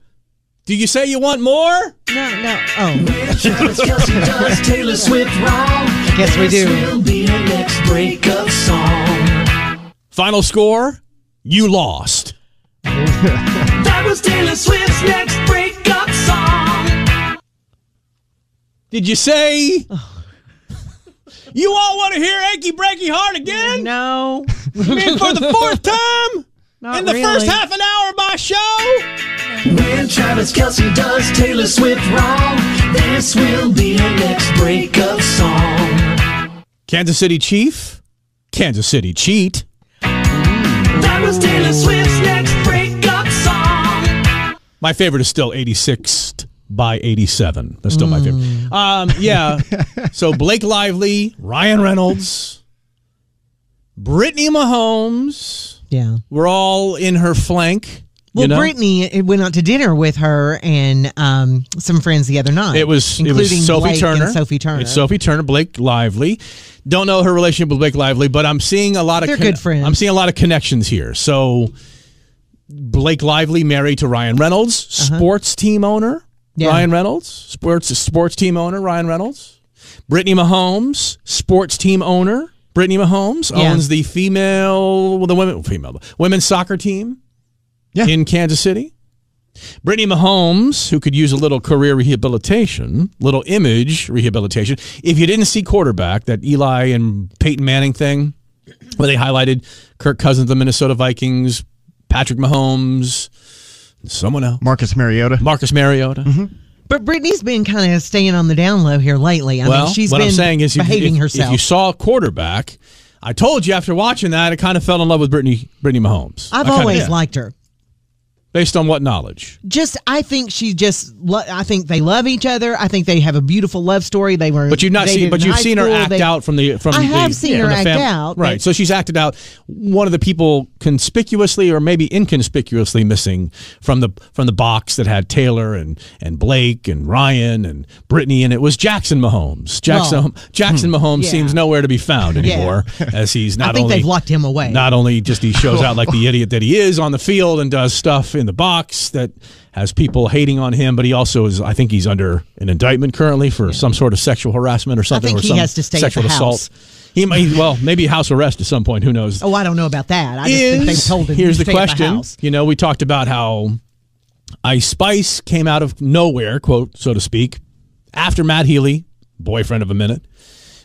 Do you say you want more? No, no. Oh, When Travis Kelce does Taylor Swift wrong, I guess we do. This will be her next breakup song. Final score? You lost. That was Taylor Swift's next breakup song. Did you say you all want to hear Achy Breaky Heart again? no. I mean, for the fourth time Not in the really. first half an hour of my show? When Travis Kelce does Taylor Swift wrong, this will be her next breakup song. Kansas City Chief, Kansas City Cheat. That was Taylor Swift's next breakup song. My favorite is still 86 by 87. That's still my favorite. Um, yeah. so Blake Lively, Ryan Reynolds, Brittany Mahomes Yeah. We're all in her flank. Well, you know? Brittany went out to dinner with her and um, some friends the other night. It was it was Sophie Blake Turner. And Sophie Turner. It's Sophie Turner, Blake Lively. Don't know her relationship with Blake Lively, but I'm seeing a lot of They're good friends. I'm seeing a lot of connections here. So Blake Lively married to Ryan Reynolds, sports team owner Uh-huh. Yeah. Ryan Reynolds, sports sports team owner Ryan Reynolds. Brittany Mahomes, sports team owner Brittany Mahomes Yeah. owns the female, well, the women, female, women's soccer team Yeah. in Kansas City. Brittany Mahomes, who could use a little career rehabilitation, little image rehabilitation. If you didn't see quarterback, that Eli and Peyton Manning thing, where they highlighted Kirk Cousins, of the Minnesota Vikings, Patrick Mahomes, someone else, Marcus Mariota. Marcus Mariota. Mm-hmm. But Brittany's been kind of staying on the down low here lately. I well, mean, she's what been I'm saying is, behaving if, herself. if you saw quarterback, I told you after watching that, I kind of fell in love with Brittany, Brittany Mahomes. I've I kinda always did. liked her. Based on what knowledge? Just, I think she just. Lo- I think they love each other. I think they have a beautiful love story. They were. But you've not seen, but you've seen her act They- out from the from I the have seen from her the act out, right? So she's acted out one of the people conspicuously or maybe inconspicuously missing from the from the box that had Taylor and and Blake and Ryan and Brittany, and it was Jackson Mahomes. Jackson oh. Well, Jackson hmm. Mahomes yeah. seems nowhere to be found Yeah. anymore, as he's not I think only they've locked him away. not only just he shows out like the idiot that he is on the field and does stuff in the box that has people hating on him, but he also is. I think he's under an indictment currently for some sort of sexual harassment or something. think or he some has to stay at sexual the assault. house. He might well maybe house arrest at some point. Who knows? Oh, I don't know about that. I just think they Is- told him. here's the question. house. you know, we talked about how Ice Spice came out of nowhere, quote so to speak, after Matt Healy, boyfriend of a minute,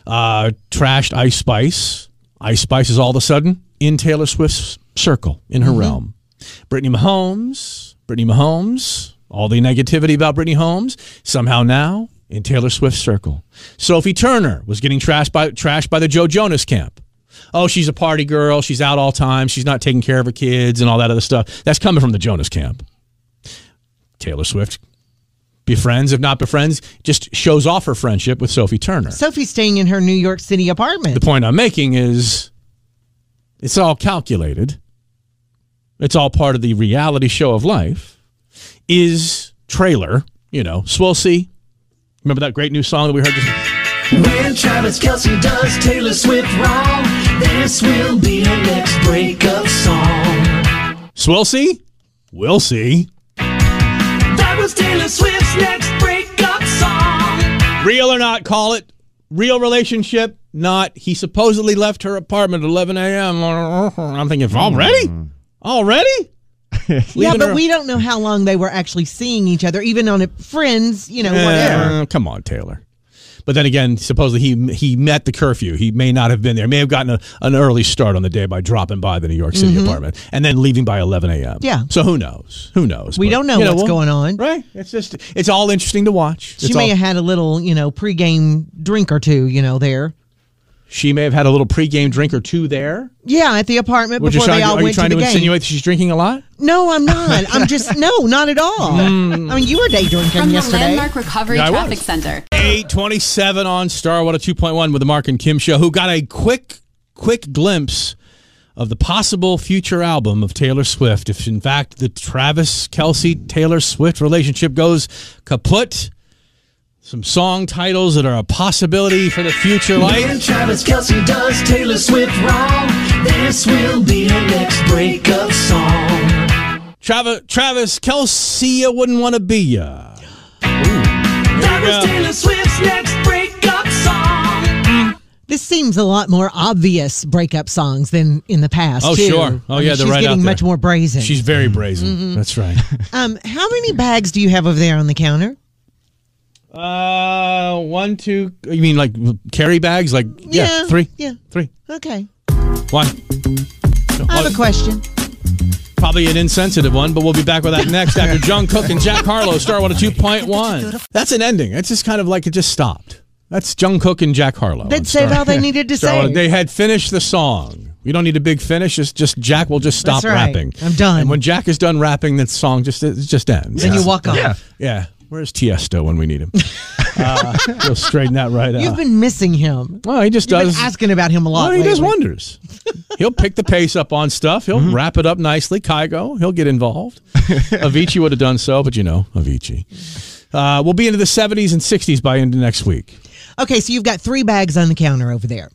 uh, trashed Ice Spice. Ice Spice is all of a sudden in Taylor Swift's circle, in Mm-hmm. her realm. Brittany Mahomes, Brittany Mahomes, all the negativity about Brittany Mahomes, somehow now in Taylor Swift's circle. Sophie Turner was getting trashed by trashed by the Joe Jonas camp. Oh, she's a party girl. She's out all time. She's not taking care of her kids and all that other stuff. That's coming from the Jonas camp. Taylor Swift befriends, if not befriends, just shows off her friendship with Sophie Turner. Sophie's staying in her New York City apartment. The point I'm making is it's all calculated. It's all part of the reality show of life. Is Traylor, you know, Swilsey. Remember that great new song that we heard just When Travis Kelce does Taylor Swift wrong, This will be her next breakup song. We'll. We'll see. That was Taylor Swift's next breakup song. Real or not, call it. Real relationship, not. He supposedly left her apartment at 11 a.m. I'm thinking, already? Hmm. Already? yeah, but her- we don't know how long they were actually seeing each other, even on a friends, you know, whatever. Eh, come on, Taylor. But then again, supposedly he he met the curfew. He may not have been there. May have gotten a, an early start on the day by dropping by the New York City apartment and then leaving by 11 a.m. Mm-hmm. Yeah. So who knows? Who knows? We But, don't know you what's we'll- going on. Right. It's just it's all interesting to watch. She It's may all- have had a little, you know, pregame drink or two, you know, there. She may have had a little pregame drink or two there. Yeah, at the apartment Would you before try, they all are you trying to to, the insinuate that she's drinking a lot? No, I'm not. I'm just no, not at all. Hmm. I mean, you were day drinking From the. Landmark Recovery Yeah, Traffic was. Center. 827 on Star 2.1 with the Marc and Kim show, who got a quick, quick glimpse of the possible future album of Taylor Swift. If in fact the Travis Kelce Taylor Swift relationship goes kaput, some song titles that are a possibility for the future, When like Travis Kelce does Taylor Swift wrong, this will be her next breakup song. Travis, Travis Kelce, I wouldn't want to be ya. That was. Taylor Swift's next breakup song. This seems a lot more obvious breakup songs than in the past. Oh, too. sure. Oh, I mean, yeah, they're she's right getting out there. much more brazen. She's very brazen. Mm-hmm. That's right. um, how many bags do you have over there on the counter? Uh, one, two. You mean like carry bags? Like yeah, Yeah, three, yeah. three. Okay, Why? I have a question. Probably an insensitive one, but we'll be back with that next after Jung Kook and Jack Harlow star one a two point one. That's an ending. It's just kind of like it just stopped. That's Jung Kook and Jack Harlow. They'd on said all they needed to Star say. They had finished the song. We don't need a big finish. It's just Jack will just stop right. rapping. I'm done. And when Jack is done rapping, the song just it just ends. Then you walk off. Yeah. Yeah. Where's Tiesto when we need him? uh, we'll straighten that right out. You've been missing him. well, he just You've does. been asking about him a lot. Well, he does wonders. He'll pick the pace up on stuff. He'll Mm-hmm. wrap it up nicely. Kygo, he'll get involved. Avicii would have done so, but you know, Avicii. Uh, we'll be into the 70s and 60s by into next week. Okay, so you've got three bags on the counter over there.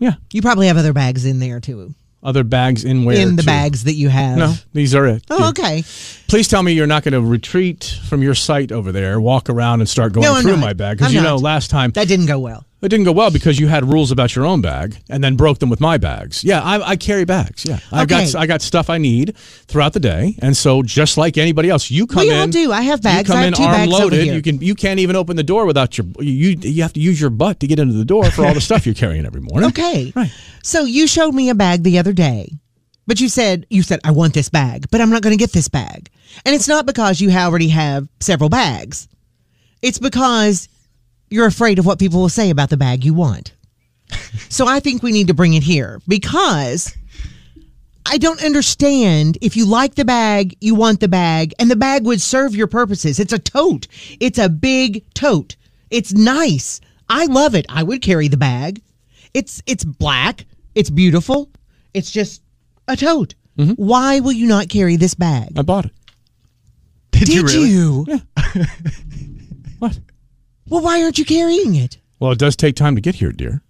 Yeah. You probably have other bags in there too. Other bags in where? in the to? bags that you have. No, these are it. Oh, okay. Please tell me you're not going to retreat from your site over there, walk around and start going No, through not. my bag. Because you know, last time That didn't go well. It didn't go well because you had rules about your own bag and then broke them with my bags. Yeah, I, I carry bags. Yeah, I Okay. got I got stuff I need throughout the day, and so just like anybody else, you come We in. We all do. I have You bags. come I have in two arm bags over loaded. here. You can you can't even open the door without your you you have to use your butt to get into the door for all the stuff you're carrying every morning. Okay. Right. So you showed me a bag the other day, but you said you said I want this bag, but I'm not going to get this bag. And it's not because you already have several bags. It's because you're afraid of what people will say about the bag you want. so I think we need to bring it here because I don't understand if you like the bag, you want the bag, and the bag would serve your purposes. It's a tote. It's a big tote. It's nice. I love it. I would carry the bag. It's it's black. It's beautiful. It's just a tote. Mm-hmm. Why will you not carry this bag? I bought it. Did, Did you really? you? What? Well, why aren't you carrying it? Well, it does take time to get here, dear.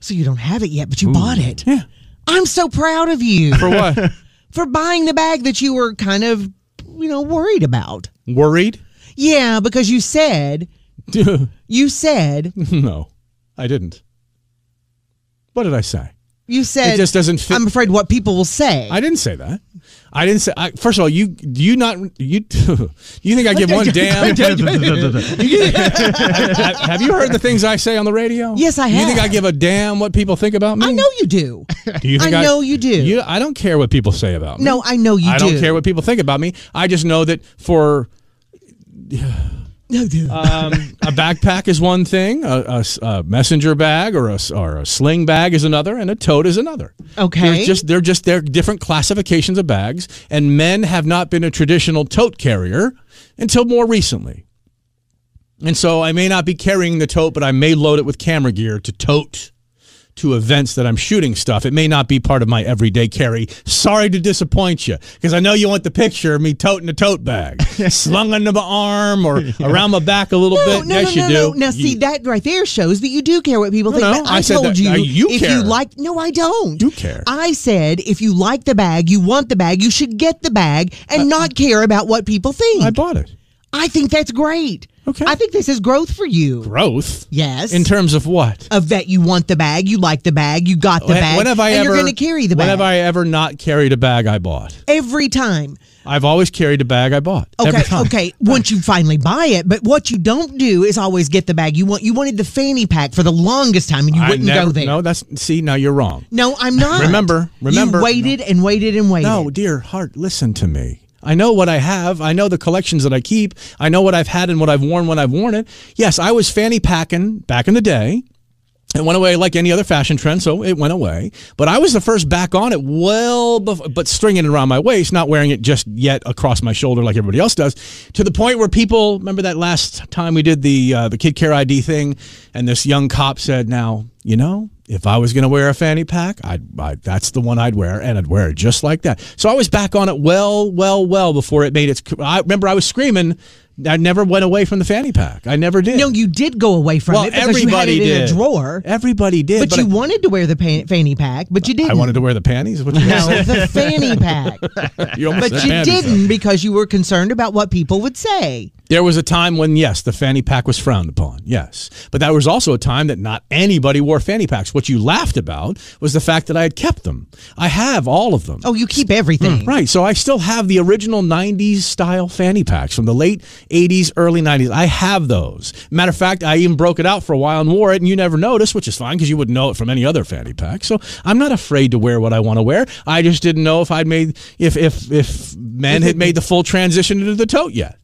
So you don't have it yet, but you bought it. Yeah. I'm so proud of you For what? for buying the bag that you were kind of, you know, worried about. Worried? Yeah, because you said you said no, I didn't. What did I say? You said It just doesn't fit. I'm afraid what people will say. I didn't say that. I didn't say. I, first of all, you do you not you you think I give one damn? have, have you heard the things I say on the radio? Yes, I have. You think. I give a damn what people think about me? I know you do. Do you think I know you do. You, I don't care what people say about me. No, I know you I do. don't care what people think about me. I just know that for. um, a backpack is one thing, a messenger bag or a, or a sling bag is another, and a tote is another. Okay. They're just they're just they're different classifications of bags, and men have not been a traditional tote carrier until more recently. And so I may not be carrying the tote, but I may load it with camera gear to tote to events that I'm shooting stuff. It may not be part of my everyday carry. Sorry to disappoint you because I know you want the picture of me toting a tote bag slung under my arm or around my back a little No, bit. no, yes, no, you no, do. no. Now, see, that right there shows that you do care what people think. I I, said told that- you, uh, you if care. you like, no, I don't. You care. I said if you like the bag, you want the bag, you should get the bag and not care about what people think. Uh, I bought it. I think that's great. Okay. I think this is growth for you. Growth. Yes. In terms of what? of that you want the bag, you like the bag, you got the When- bag, when have I and ever you're going to carry the bag. When have I ever not carried a bag I bought? every time. I've always carried a bag I bought. Okay, Every time. okay. Once you finally buy it, but what you don't do is always get the bag. You want you wanted the fanny pack for the longest time, and you I wouldn't never, go there. No, that's see now you're wrong. No, I'm not. Remember, remember- You waited and waited and waited. No, dear heart, listen to me. I know what I have. I know the collections that I keep. I know what I've had and what I've worn when I've worn it. Yes, I was fanny packing back in the day. It went away like any other fashion trend, so it went away. But I was the first back on it well before, but stringing it around my waist, not wearing it just yet across my shoulder like everybody else does. To the point where people remember that last time we did the uh, the Kid Care ID thing, and this young cop said, "Now you know, if I was going to wear a fanny pack, I'd, I, that's the one I'd wear, and I'd wear it just like that." So I was back on it well, well, well before it made its. I remember I was screaming. I never went away from the fanny pack. I never did. no, you did go away from well, it because you had everybody it in a drawer. Everybody did, But, you I- wanted to wear the pan- fanny pack, but you didn't. I wanted to wear the panties. What you no, the fanny pack. You But you didn't because you were concerned about what people would say. There was a time when, yes, the fanny pack was frowned upon, yes. But that was also a time that not anybody wore fanny packs. What you laughed about was the fact that I had kept them. I have all of them. Oh, you keep everything. Hmm. Right. So I still have the original 90s style fanny packs from the late 80s, early 90s. I have those. Matter of fact, I even broke it out for a while and wore it, and you never noticed, which is fine because you wouldn't know it from any other fanny pack. So I'm not afraid to wear what I want to wear. I just didn't know if I'd made, if, if, if men had made the full transition into the tote yet.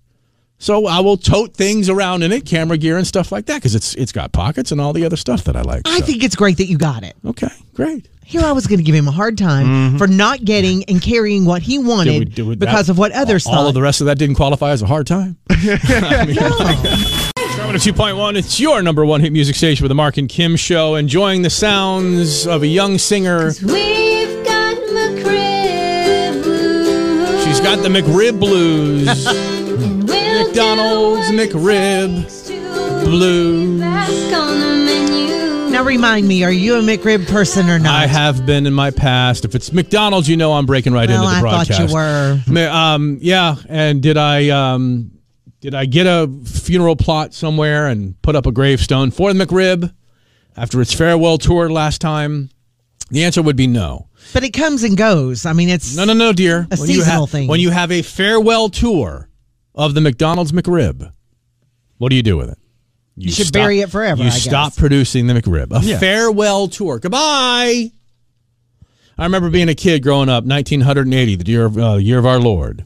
So I will tote things around in it, camera gear and stuff like that, because it's it's got pockets and all the other stuff that I like. I So, think it's great that you got it. okay, great. Here I was going to give him a hard time mm-hmm. for not getting and carrying what he wanted Did we- did we- because that- of what others all thought. of the rest of that didn't qualify as a hard time. I mean, Starting at 2.1, it's your number one hit music station with the Marc and Kim show, enjoying the sounds of a young singer. We've got McRib blues. She's got the McRib blues. And we'll McDonald's do what it McRib blues. Back on the menu. now remind me, are you a McRib person or not? I have been in my past. If it's McDonald's, you know I'm breaking right Well, into the I thought broadcast. you were. Um, yeah, and did I um, did I get a funeral plot somewhere and put up a gravestone for the McRib after its farewell tour last time? The answer would be no. But it comes and goes. I mean, it's No, no, no, dear. A when you seasonal thing. When you have a farewell tour of the McDonald's McRib, what do you do with it? You should bury it forever, You I guess. stop producing the McRib. A Yeah. farewell tour. Goodbye. I remember being a kid growing up, 1980, the year of, uh, year of our Lord.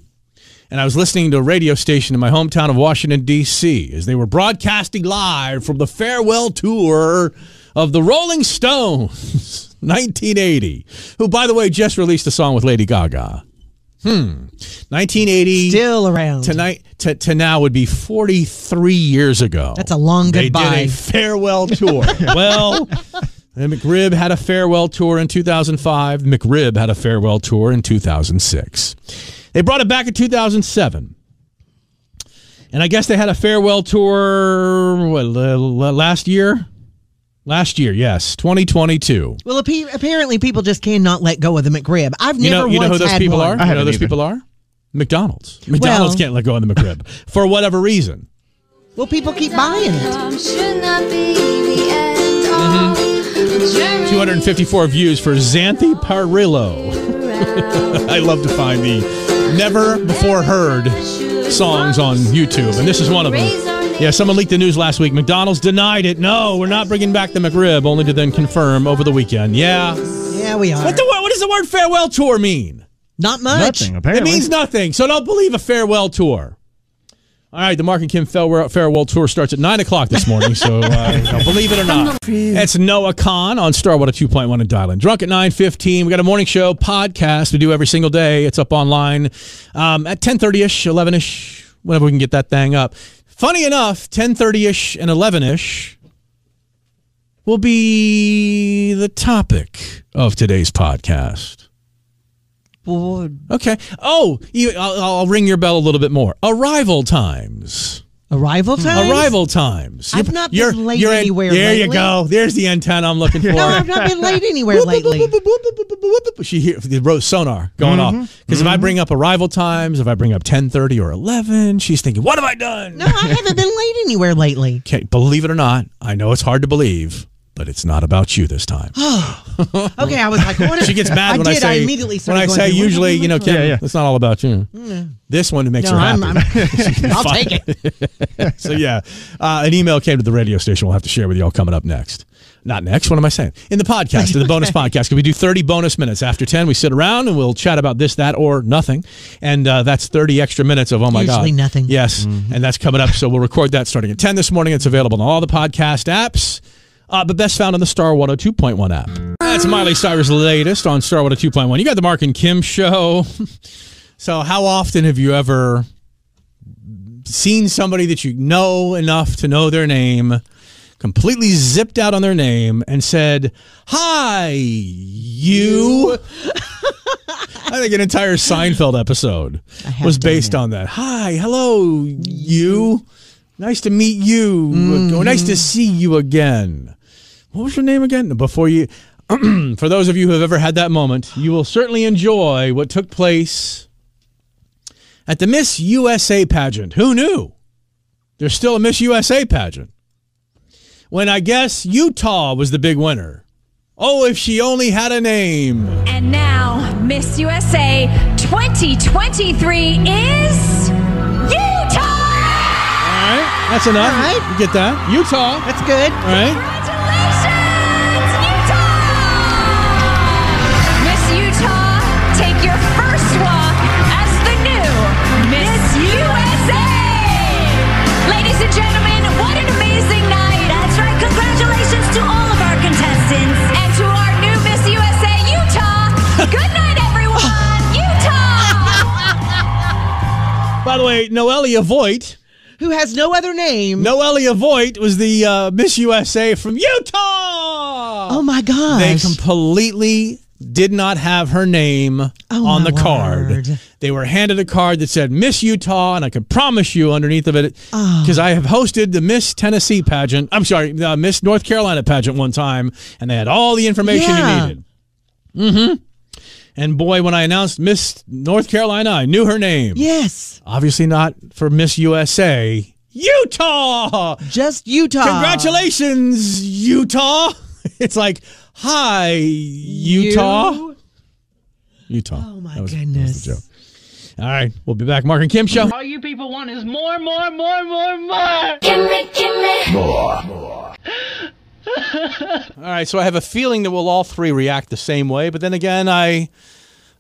And I was listening to a radio station in my hometown of Washington, D.C., as they were broadcasting live from the farewell tour of the Rolling Stones, 1980, who, by the way, just released a song with Lady Gaga. Hmm. 1980 still around. tonight to, to now would be 43 years ago. That's a long They goodbye. did a farewell tour. well, the McRib had a farewell tour in 2005. McRib had a farewell tour in 2006. They brought it back in 2007. And I guess they had a farewell tour what, last year? Last year, yes, 2022. Well, appe- apparently people just cannot let go of the McRib. I've You never know, you know who those people one. are? I You know who those either. people are? McDonald's. McDonald's Well- can't let go of the McRib for whatever reason. Well, people keep buying it. Should not be the end of the mm-hmm. journey 254 views for Xanthi Parillo. I love to find the never before heard songs on YouTube, and this is one of them. Yeah, someone leaked the news last week. McDonald's denied it. No, we're not bringing back the McRib, only to then confirm over the weekend. Yeah. Yeah, we are. What, the, what does the word farewell tour mean? Not much. Nothing, apparently. It means nothing. So don't believe a farewell tour. All right, the Marc and Kim farewell, farewell tour starts at 9 o'clock this morning, so uh, believe it or not. It's Noah Kahan on Star Starwater 2.1 and Dial-In. Drunk at 9.15. We got a morning show podcast we do every single day. It's up online um, at 10.30ish, 11ish, whenever we can get that thing up. Funny enough, 10.30ish and 11ish, will be the topic of today's podcast. Well, Okay. Oh, you, I'll, I'll ring your bell a little bit more. Arrival times. Arrival hmm. times. Arrival times. I've You're- not been you're- late you're in- anywhere There you go. There's the antenna I'm looking for. No, I've not been late anywhere lately. She hear the ro- sonar going mm-hmm. off because if I mm-hmm. bring up arrival times, if I bring up ten thirty or eleven, she's thinking, "What have I done?" No, I haven't been late anywhere lately. Okay, believe it or not, I know it's hard to believe, but it's not about you this time. Okay, I was like, what? she gets mad I when did. I say immediately when I say usually, you know. Kim, Yeah, yeah. it's not all about you. This one makes No, her I'm, happy. I'm, I'll take it. so yeah, uh, an email came to the radio station. We'll have to share with y'all coming up next. Not next. What am I saying? In the podcast, in the bonus podcast, because we do 30 bonus minutes after 10. We sit around and we'll chat about this, that, or nothing, and uh, that's 30 extra minutes of oh my god, Usually nothing. Yes, and that's coming up. So we'll record that starting at 10 this morning. It's available on all the podcast apps. Uh, but best found on the Star 102.1 app. That's Miley Cyrus' latest on Star 102.1. You got the Marc and Kim show. so, how often have you ever seen somebody that you know enough to know their name, completely zipped out on their name, and said, Hi, you? I think an entire Seinfeld episode was based on that. Hi, hello, you. Nice to meet you. Or Nice to see you again. What was your name again? Before you, for those of you who have ever had that moment, you will certainly enjoy what took place at the Miss USA pageant. Who knew? There's still a Miss USA pageant. When I guess Utah was the big winner. Oh, if she only had a name. And now, Miss USA 2023 is Utah! All right, that's enough. All right. You get that? Utah. That's good. All right. By the way, Noelia Voigt. Who has no other name? Noelia Voigt was the uh, Miss USA from Utah. Oh my gosh. They completely did not have her name Oh, on the card. word. They were handed a card that said Miss Utah, and I can promise you underneath of it, Oh. because I have hosted the Miss Tennessee pageant. I'm sorry, the Miss North Carolina pageant one time, and they had all the information Yeah. you needed. Mm-hmm. And boy, when I announced Miss North Carolina, I knew her name. yes, Obviously not for Miss USA. Utah! just Utah. Congratulations, Utah. It's like, hi, Utah. You- Utah. Oh, my That was- that was the goodness. joke. All right, we'll be back. Marc and Kim show. All you people want is more, more, more, more, more. All right, so I have a feeling that we'll all three react the same way, but then again, I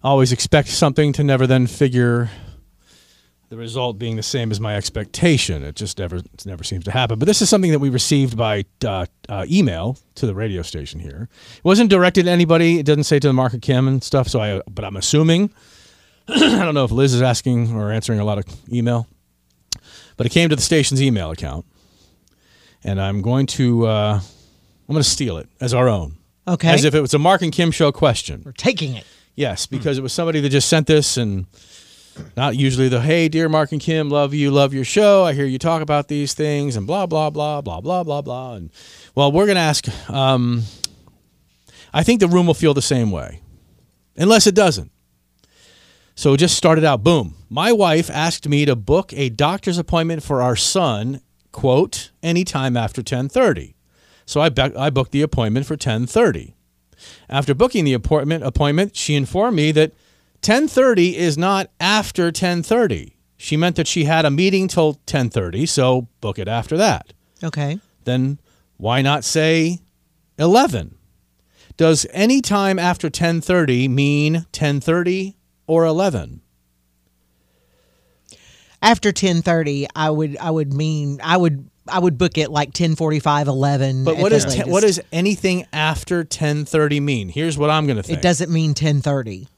always expect something to never then figure the result being the same as my expectation. It just never it never seems to happen. But this is something that we received by uh, uh, email to the radio station here. It wasn't directed to anybody. It doesn't say to the market Kim and stuff. So I, but I'm assuming. I don't know if Liz is asking or answering a lot of email, but it came to the station's email account, and I'm going to uh, I'm going to steal it as our own. Okay. As if it was a Marc and Kim show question. We're taking it. Yes, because it was somebody that just sent this and not usually the hey dear Marc and Kim, love you, love your show. I hear you talk about these things and blah blah blah blah blah blah blah. And well, we're gonna ask. Um, I think the room will feel the same way, unless it doesn't. So it just started out. Boom. My wife asked me to book a doctor's appointment for our son. Quote anytime after ten thirty. So I be- I booked the appointment for ten thirty. After booking the appointment, appointment, she informed me that 10:30 is not after 10:30. She meant that she had a meeting till 10:30, so book it after that. Okay. Then why not say 11? Does any time after 10:30 mean 10:30 or 11? After ten thirty, I would I would mean I would I would book it like 1045, 11. But at what the what does anything after 10:30 mean? Here's what I'm going to think. It doesn't mean 1030.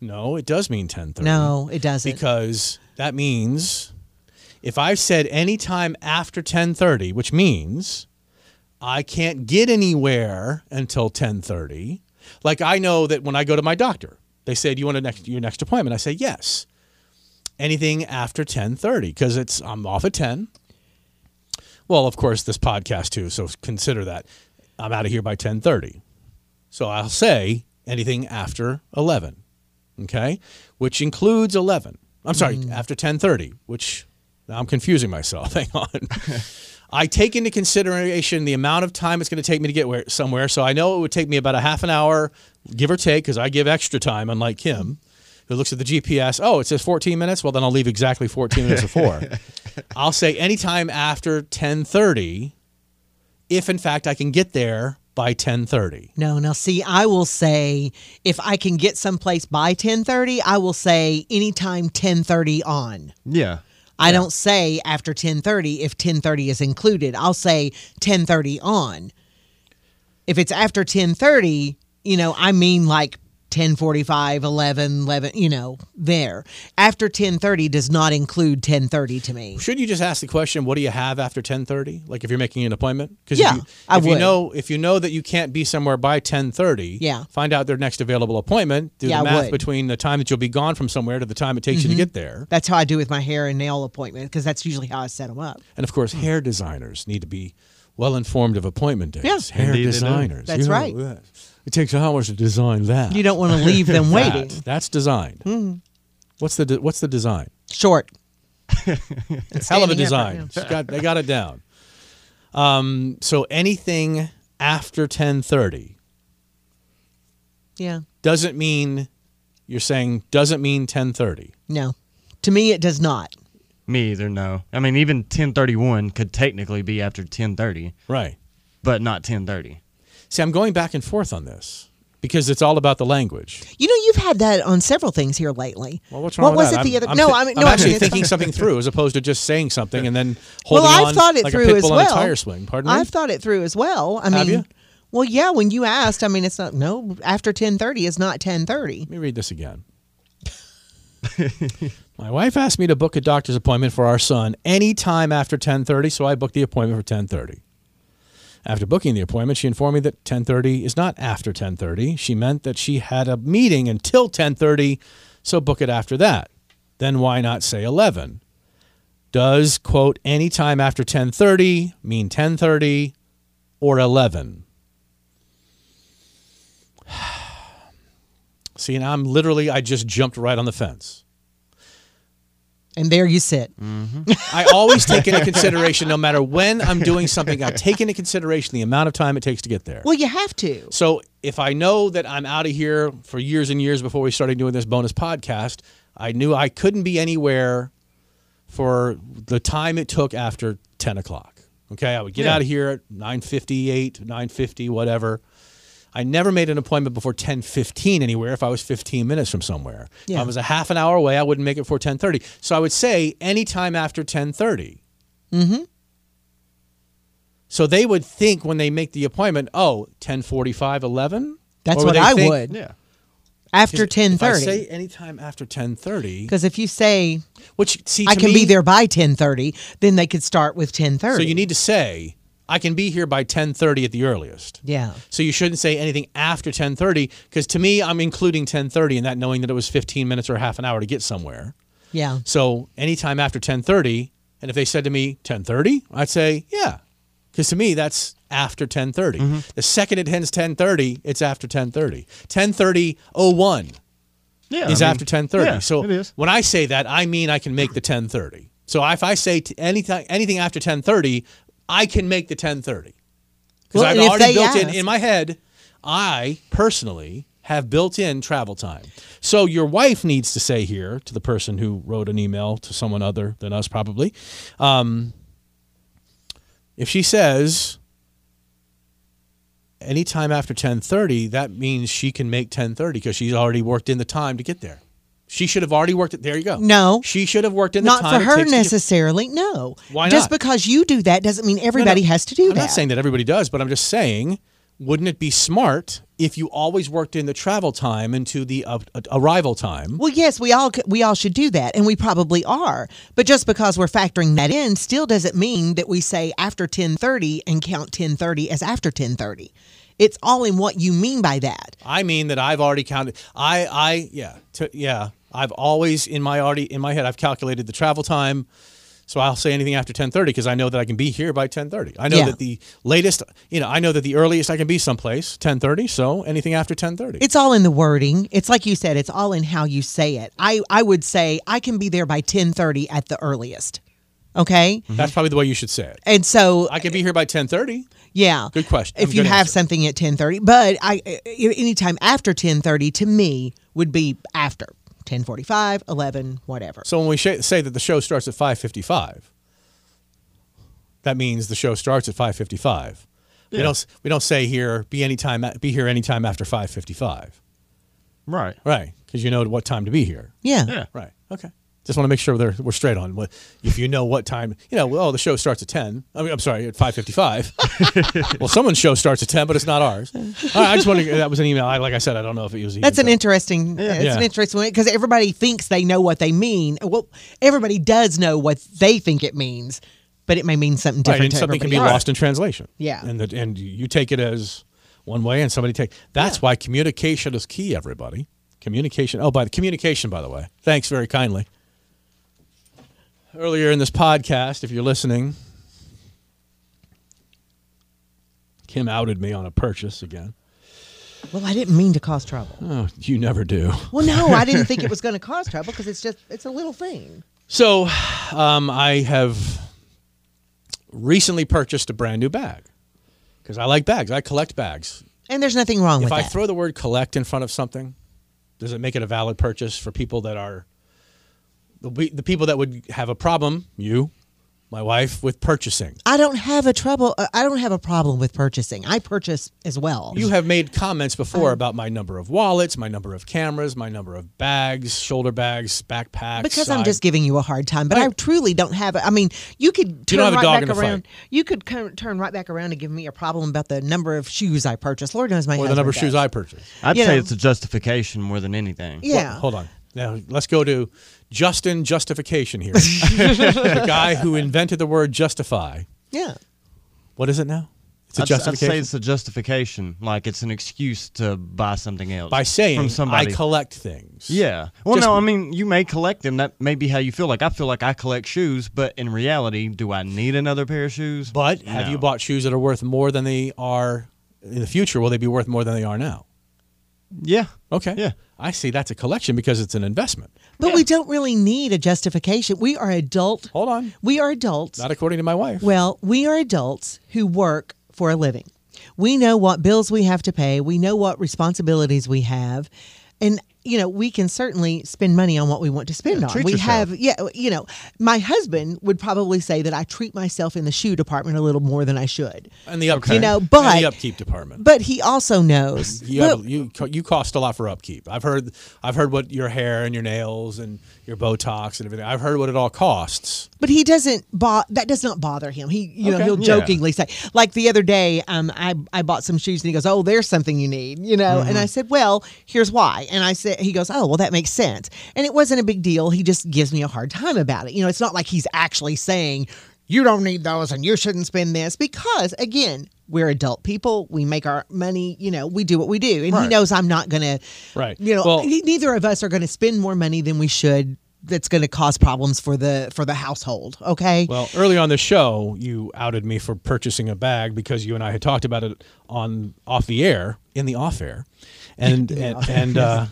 No, it does mean 10:30. No, it doesn't. because that means if I've said any time after 10:30, which means I can't get anywhere until 10:30. Like I know that when I go to my doctor, they say, "Do you want a next your next appointment?" I say, "Yes." Anything after 10:30 because it's I'm off at 10. Well, of course, this podcast too, so consider that. I'm out of here by 10:30. So I'll say anything after 11. Okay? Which includes 11. I'm sorry, mm. after 10:30, which now I'm confusing myself. Hang on. I take into consideration the amount of time it's going to take me to get where, somewhere. So I know it would take me about a half an hour, give or take, because I give extra time, unlike Kim, who looks at the GPS. Oh, it says 14 minutes. Well, then I'll leave exactly 14 minutes before. I'll say anytime after 10:30, if in fact I can get there by 10:30. No, now see, I will say if I can get someplace by 10:30, I will say anytime 10:30 on. Yeah. I don't say after 10:30 if 10:30 is included. I'll say 10:30 on. If it's after 10:30, you know, I mean like 10:45, 11, 11, you know, there. After 10:30 does not include 10:30 to me. Shouldn't you just ask the question, what do you have after 10:30? Like if you're making an appointment? Because Yeah, if, you, I if you know if you know that you can't be somewhere by 10:30, Yeah. find out their next available appointment, do Yeah, the math between the time that you'll be gone from somewhere to the time it takes you to Mhm. get there. That's how I do with my hair and nail appointment because that's usually how I set them up. And of course, hair designers need to be well informed of appointment days. Yeah. Hair Indeed designers. That's you know, right. Yeah. It takes hours to design that. You don't want to leave them That. waiting. That's designed. Mhm. What's the de- what's the design? Short. Hell of a standing up, design. yeah. It's got- they got it down. Um, so anything after ten thirty Yeah. doesn't mean you're saying doesn't mean ten thirty. No. To me, it does not. Me either. No. I mean, even 1031 could technically be after 1030, Right. but not 1030. See, I'm going back and forth on this because it's all about the language. You know, you've had that on several things here lately. Well, what's wrong what was that? it the I'm- other? I'm no, I mean, I'm no, I actually mean, it's thinking something through as opposed to just saying something and then holding Well, I've on thought it like through a pit as well. on a tire swing. Pardon me. I've thought it through as well. I mean, you? well, yeah. When you asked, I mean, it's not. No, after ten thirty is not ten thirty. Let me read this again. My wife asked me to book a doctor's appointment for our son anytime after 10:30, so I booked the appointment for 10:30. After booking the appointment, she informed me that 10:30 is not after 10:30. She meant that she had a meeting until 10:30, so book it after that. Then why not say 11? Does quote anytime after 10:30 mean 10:30 or 11? See, and I'm literally I just jumped right on the fence. And there you sit. Mm-hmm. I always take into consideration, no matter when I'm doing something, I take into consideration the amount of time it takes to get there. Well, you have to. So if I know that I'm out of here for years and years before we started doing this bonus podcast, I knew I couldn't be anywhere for the time it took after 10 o'clock. Okay, I would get Yeah. out of here at 9.58, 9.50, whatever. I never made an appointment before 10.15 anywhere if I was 15 minutes from somewhere. If I was a half an hour away, I wouldn't make it before 10.30. So I would say anytime after 10.30. Mm-hmm. So they would think when they make the appointment, oh, 1045, 11? That's Or what I think- would. Yeah. After ten If I say anytime after 1030, Because if you say which see, I can me- be there by ten thirty, then they could start with 10:30. So you need to say, I can be here by 1030 at the earliest. Yeah. So you shouldn't say anything after 1030 because to me, I'm including 1030 in that knowing that it was 15 minutes or half an hour to get somewhere. Yeah. So anytime after 1030, and if they said to me 1030, I'd say, yeah. Because to me, that's after 1030. Mm-hmm. The second it hits 1030, it's after 1030. 1030.01 Yeah. is I mean, after 1030. yeah, so when I say that, I mean I can make the 1030. So if I say t- anything anything after 1030, I can make the 1030. Because Well, I've already built in in my head, I personally have built in travel time. So your wife needs to say here to the person who wrote an email to someone other than us probably. Um, if she says anytime after 10:30, that means she can make 10:30 because she's already worked in the time to get there. She should have already worked it. There you go. No. She should have worked in the Not time. for it her takes to necessarily. No. Why Just because you do that doesn't mean everybody No, no. has to do that. I'm not saying that everybody does, but I'm just saying wouldn't it be smart if you always worked in the travel time into the uh, arrival time? Well, yes, we all we all should do that, and we probably are. But just because we're factoring that in, still doesn't mean that we say after ten thirty and count ten thirty as after ten thirty. It's all in what you mean by that. I mean that I've already counted. I, I, yeah, t- yeah. I've always in my already in my head. I've calculated the travel time, so I'll say anything after ten thirty because I know that I can be here by ten thirty. I know Yeah. that the latest, you know, I know that the earliest I can be someplace ten thirty. So anything after ten thirty. It's all in the wording. It's like you said. It's all in how you say it. I I would say I can be there by ten thirty at the earliest. Okay, mm-hmm. That's probably the way you should say it. and so I can be here by ten thirty. Yeah. Good question. If you have answer. something at 10:30, but I anytime after 10:30 to me would be after 10:45, 11, whatever. So when we sh- say that the show starts at five fifty-five, that means the show starts at five fifty-five. We don't we don't say here be anytime be here anytime after five fifty-five. Right. Right, because you know what time to be here. Yeah. Yeah. Right. Okay. Just want to make sure they're, we're straight on what if you know what time. You know, well, the show starts at ten. I mean, I'm sorry, at five fifty-five. well, someone's show starts at ten, but it's not ours. All right, I just want wanted that was an email. I, like I said, I don't know if it was. That's an even- interesting. It's Yeah. an interesting one because everybody thinks they know what they mean. Well, everybody does know what they think it means, but it may mean something Right, different and to something can be everybody else. lost in translation. Yeah. and the, and you take it as one way, and somebody take. That's why communication is key. Everybody, communication. Oh, by the communication, by the way. Thanks very kindly. Earlier in this podcast, if you're listening, Kim outed me on a purchase again. Well, I didn't mean to cause trouble. Oh, you never do. Well, no, I didn't think it was going to cause trouble because it's just it's a little thing. So, um, I have recently purchased a brand new bag because I like bags. I collect bags. And there's nothing wrong if with I that. If I throw the word collect in front of something, does it make it a valid purchase for people that are the, we- the people that would have a problem, you, my wife, with purchasing? I don't have a trouble. uh, I don't have a problem with purchasing. I purchase as well. You have made comments before about my number of wallets, my number of cameras, my number of bags, shoulder bags, backpacks. because I'm side- just giving you a hard time, but I truly don't have it. I mean, you could turn don't have a right back around. You could kind turn right back around and give me a problem about the number of shoes I purchased. Lord knows my or the number of does. shoes I purchased. I'd You say know. it's a justification more than anything. Yeah. Well, hold on. Now let's go to Justin Justification here. the guy who invented the word justify. Yeah. What is it now? It's a I'd, I'd say it's a justification. Like it's an excuse to buy something else. By saying from somebody. I collect things. Yeah. Well, Just- no, I mean, you may collect them. That may be how you feel. Like I feel like I collect shoes, but in reality, do I need another pair of shoes? But have you bought shoes that are worth more than they are in the future? Will they be worth more than they are now? Yeah. Okay. Yeah. I see that's a collection because it's an investment. But we don't really need a justification. We are adult. Hold on. We are adults. Not according to my wife. Well, we are adults who work for a living. We know what bills we have to pay. We know what responsibilities we have. And you know, we can certainly spend money on what we want to spend on. treat We yourself. have yeah, you know, my husband would probably say that I treat myself in the shoe department a little more than I should. And the upkeep. You know, and but the upkeep department. but he also knows You, have, you you cost a lot for upkeep. I've heard I've heard what your hair and your nails and your Botox and everything. I've heard what it all costs. But he doesn't. Bo- that does not bother him. He, you know, he'll Yeah. jokingly say, like the other day, um, I I bought some shoes, and he goes, "Oh, there's something you need," you know. And Mm-hmm. I said, "Well, here's why." And I said, he goes, "Oh, well, that makes sense." And it wasn't a big deal. He just gives me a hard time about it. You know, it's not like he's actually saying you don't need those and you shouldn't spend this because again. We're adult people. We make our money. You know, we do what we do, and he knows I'm not going to. Right. You know, Well- he- neither of us are going to spend more money than we should. That's going to cause problems for the for the household. Okay. Well, early on the show, you outed me for purchasing a bag because you and I had talked about it on off the air, in the off air, and and and, uh,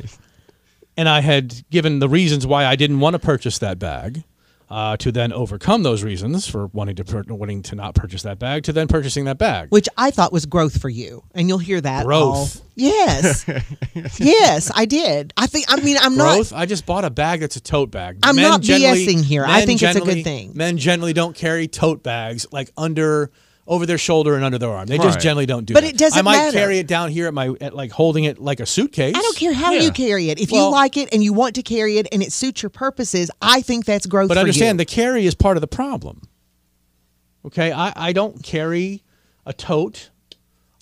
and I had given the reasons why I didn't want to purchase that bag. Uh, to then overcome those reasons for wanting to pur- wanting to not purchase that bag, to then purchasing that bag. which I thought was growth for you, and you'll hear that. Growth. all- Yes, yes, I did. I think. I mean, I'm not Growth. not. I just bought a bag that's a tote bag. I'm not BSing here. I think it's a good thing. Men generally don't carry tote bags like under over their shoulder and under their arm. They just Right. generally don't do But that. it doesn't I might matter. carry it down here at my at like holding it like a suitcase. I don't care how Yeah. you carry it. If Well- you like it and you want to carry it and it suits your purposes, I think that's growth. But for understand you. the carry is part of the problem. Okay, I, I don't carry a tote.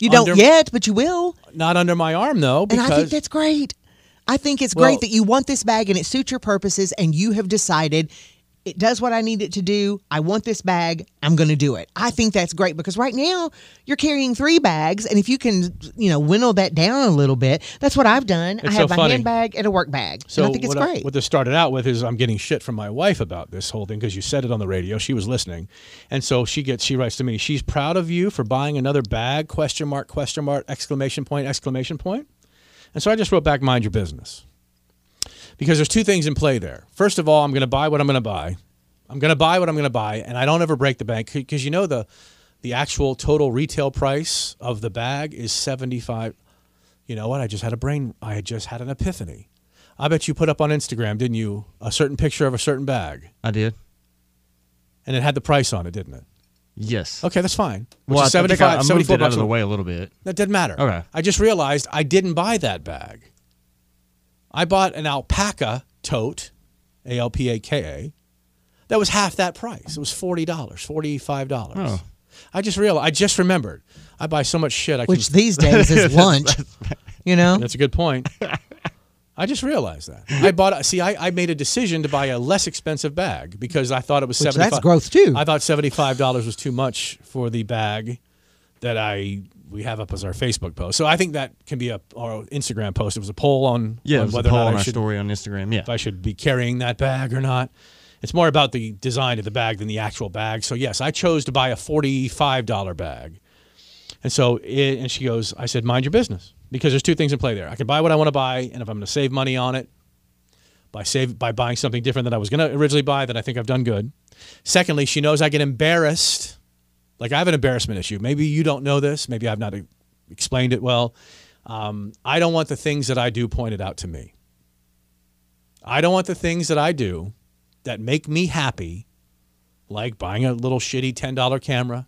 You don't Under- yet, but you will. Not under my arm though, And because I think that's great. I think it's Well- great that you want this bag and it suits your purposes and you have decided it does what I need it to do. I want this bag. I'm going to do it. I think that's great because right now you're carrying three bags and if you can, you know, winnow that down a little bit, that's what I've done. I have so my funny. handbag and a work bag. So and I think it's what, great. what this started out with is I'm getting shit from my wife about this whole thing because you said it on the radio. She was listening, and so she gets she writes to me. She's proud of you for buying another bag? Question mark? Question mark? Exclamation point? Exclamation point? And so I just wrote back, mind your business, because there's two things in play there. First of all, I'm going to buy what I'm going to buy. I'm going to buy what I'm going to buy, and I don't ever break the bank because you know the the actual total retail price of the bag is 75 you know what i just had a brain i had just had an epiphany i bet you put up on instagram didn't you a certain picture of a certain bag I did. and it had the price on it didn't it Yes. okay that's fine Which Well, is I think 75 I, I moved 74 it out of the way a little bit. that didn't matter Okay. i just realized i didn't buy that bag i bought an alpaca tote a-l-p-a-k-a that was half that price it was $40 $45 Oh. i just realized i just remembered i buy so much shit i Which can, these days is lunch. You know? That's a good point. I just realized that. I bought. See, I, I made a decision to buy a less expensive bag because I thought it was Which seventy. that's growth, too. I thought seventy five dollars was too much for the bag that I we have up as our Facebook post. So I think that can be a our Instagram post. It was a poll on, Yeah, on it was a whether or not on I should, story on Instagram. Yeah. if I should be carrying that bag or not. It's more about the design of the bag than the actual bag. So yes, I chose to buy a forty-five dollar bag, and so it, and she goes, I said, mind your business because there's two things in play there. I can buy what I want to buy, and if I'm going to save money on it by save by buying something different than I was going to originally buy, then I think I've done good. Secondly, she knows I get embarrassed. Like I have an embarrassment issue. Maybe you don't know this. Maybe I've not explained it well. Um, I don't want the things that I do pointed out to me. I don't want the things that I do that make me happy, like buying a little shitty $10 camera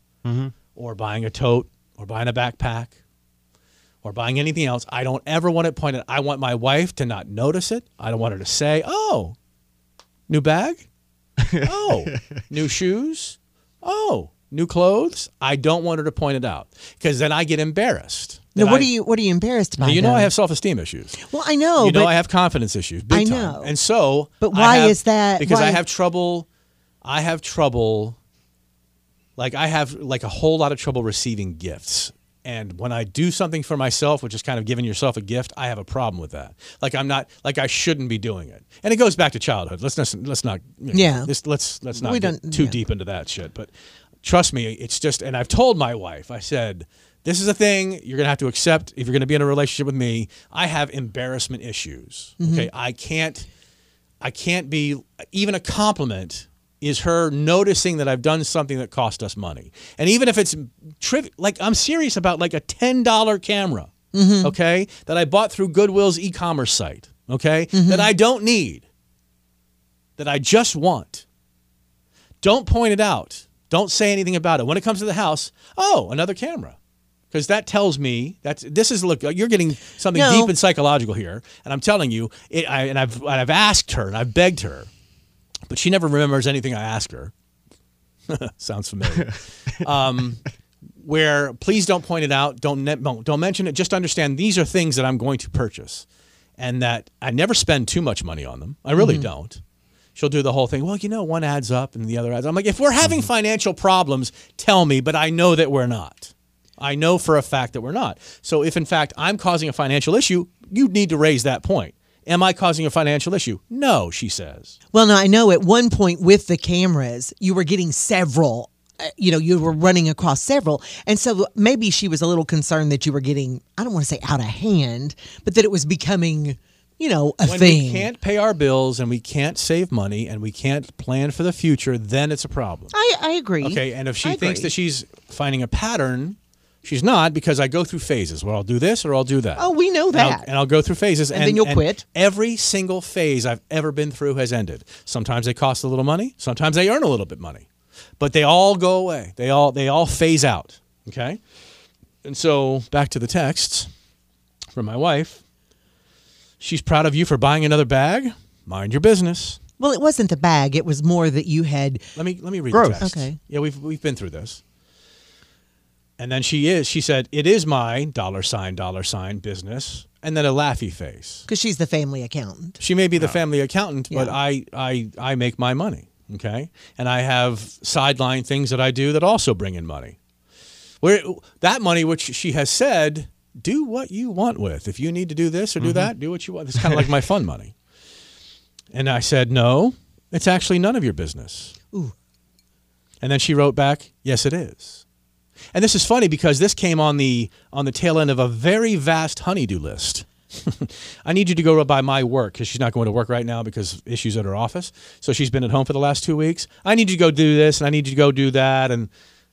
or buying a tote or buying a backpack or buying anything else. I don't ever want it pointed. I want my wife to not notice it. I don't want her to say, oh, new bag? Oh, new shoes? Oh, new clothes? I don't want her to point it out because then I get embarrassed. Now, what I- are you what are you embarrassed about? you know though? I have self esteem issues. Well, I know, you know I have confidence issues. Big I time. know. And so, But why have- is that- Because I have trouble. I have trouble. Like I have like a whole lot of trouble receiving gifts. And when I do something for myself, which is kind of giving yourself a gift, I have a problem with that. Like I'm not like I shouldn't be doing it. And it goes back to childhood. Let's not let's not you know, Yeah. Let's let's let's not We get too yeah. deep into that shit. But trust me, it's just and I've told my wife, I said, this is a thing you're gonna have to accept if you're gonna be in a relationship with me. I have embarrassment issues. Mm-hmm. Okay. I can't I can't be even a compliment is her noticing that I've done something that cost us money. And even if it's trivial, like I'm serious about like a $10 camera, Mm-hmm. okay, that I bought through Goodwill's e commerce site, okay, Mm-hmm. that I don't need, that I just want. Don't point it out. Don't say anything about it. When it comes to the house, oh, another camera. Because that tells me that's this is look you're getting something No. deep and psychological here, and I'm telling you, it, I, and I've and I've asked her and I've begged her, but she never remembers anything I ask her. Sounds familiar. um, where please don't point it out, don't ne- don't don't mention it. Just understand these are things that I'm going to purchase, and that I never spend too much money on them. I really don't. She'll do the whole thing. Well, you know, one adds up and the other adds. Up. I'm like, if we're having financial problems, tell me. But I know that we're not. I know for a fact that we're not. So if in fact I'm causing a financial issue, you need to raise that point. Am I causing a financial issue? No, she says. Well, no, I know at one point with the cameras, you were getting several. uh, You know, you were running across several. And so maybe she was a little concerned that you were getting, I don't want to say out of hand, but that it was becoming, you know, a when thing. we can't pay our bills and we can't save money and we can't plan for the future, then it's a problem. I, I agree. Okay, and if she I thinks agree. that she's finding a pattern, she's not because I go through phases where I'll do this or I'll do that. Oh, we know And I'll- that. And I'll, go through phases, And then you'll quit. Every single phase I've ever been through has ended. Sometimes they cost a little money. Sometimes they earn a little bit money, but they all go away. They all they all phase out. Okay, and so back to the texts from my wife. She's proud of you for buying another bag. Mind your business. Well, it wasn't the bag. It was more that you had. Let me let me read Growth. the text. Okay. Yeah, we've we've been through this. And then she is. She said, "It is my dollar sign dollar sign business," and then a laughy face. Because she's the family accountant. She may be the family accountant, but I, I I make my money. Okay, and I have sideline things that I do that also bring in money. Where that money, which she has said, do what you want with. If you need to do this or do mm-hmm. that, do what you want. It's kind of like my fun money. And I said, no, it's actually none of your business. Ooh. And then she wrote back, yes, it is. And this is funny because this came on the on the tail end of a very vast honeydew list. I need you to go by my work because she's not going to work right now because issues at her office. So she's been at home for the last two weeks. I need you to go do this and I need you to go do that. And,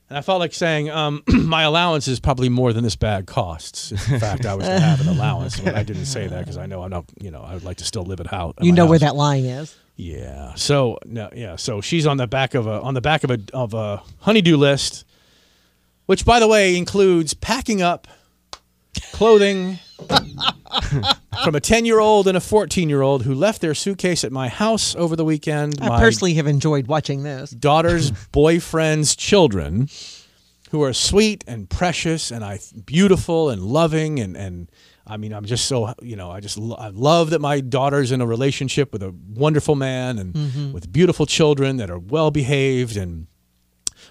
and I felt like saying, um, my allowance is probably more than this bag costs. If in fact, I was gonna have an allowance, but I didn't say that because I know I'm not, you know, I would like to still live it out. You know where that line is. Yeah. So no, yeah. So she's on the back of a on the back of a of a honeydew list, which by the way includes packing up clothing from a ten year old and a fourteen year old who left their suitcase at my house over the weekend. I my personally have enjoyed watching this. daughter's boyfriend's children who are sweet and precious and I beautiful and loving and and I mean I'm just so you know I just lo- I love that my daughter's in a relationship with a wonderful man and Mhm. with beautiful children that are well behaved and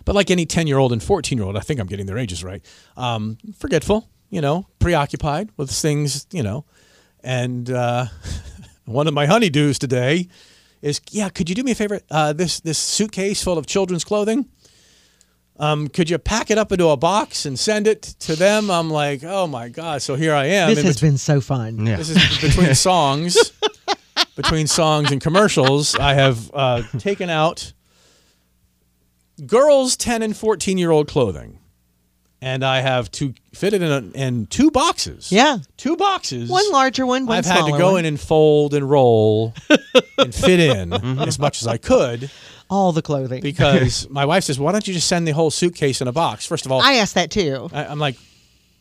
but like any 10 year old and 14 year old I think I'm getting their ages right um, forgetful you know preoccupied with things you know. And uh, one of my honeydews today is yeah could you do me a favor? Uh, this this suitcase full of children's clothing um, could you pack it up into a box and send it to them? I'm like oh my god. So here i am This has between- been so fun. this is between songs between songs and commercials i have uh, taken out girls 10 and 14 year old clothing and i have to fit it in, a, in two boxes Yeah. two boxes One larger one, one I've had to go one. in and fold and roll and fit in as much as I could all the clothing because my wife says, "Why don't you just send the whole suitcase in a box?" First of all, I asked that too. I, I'm like,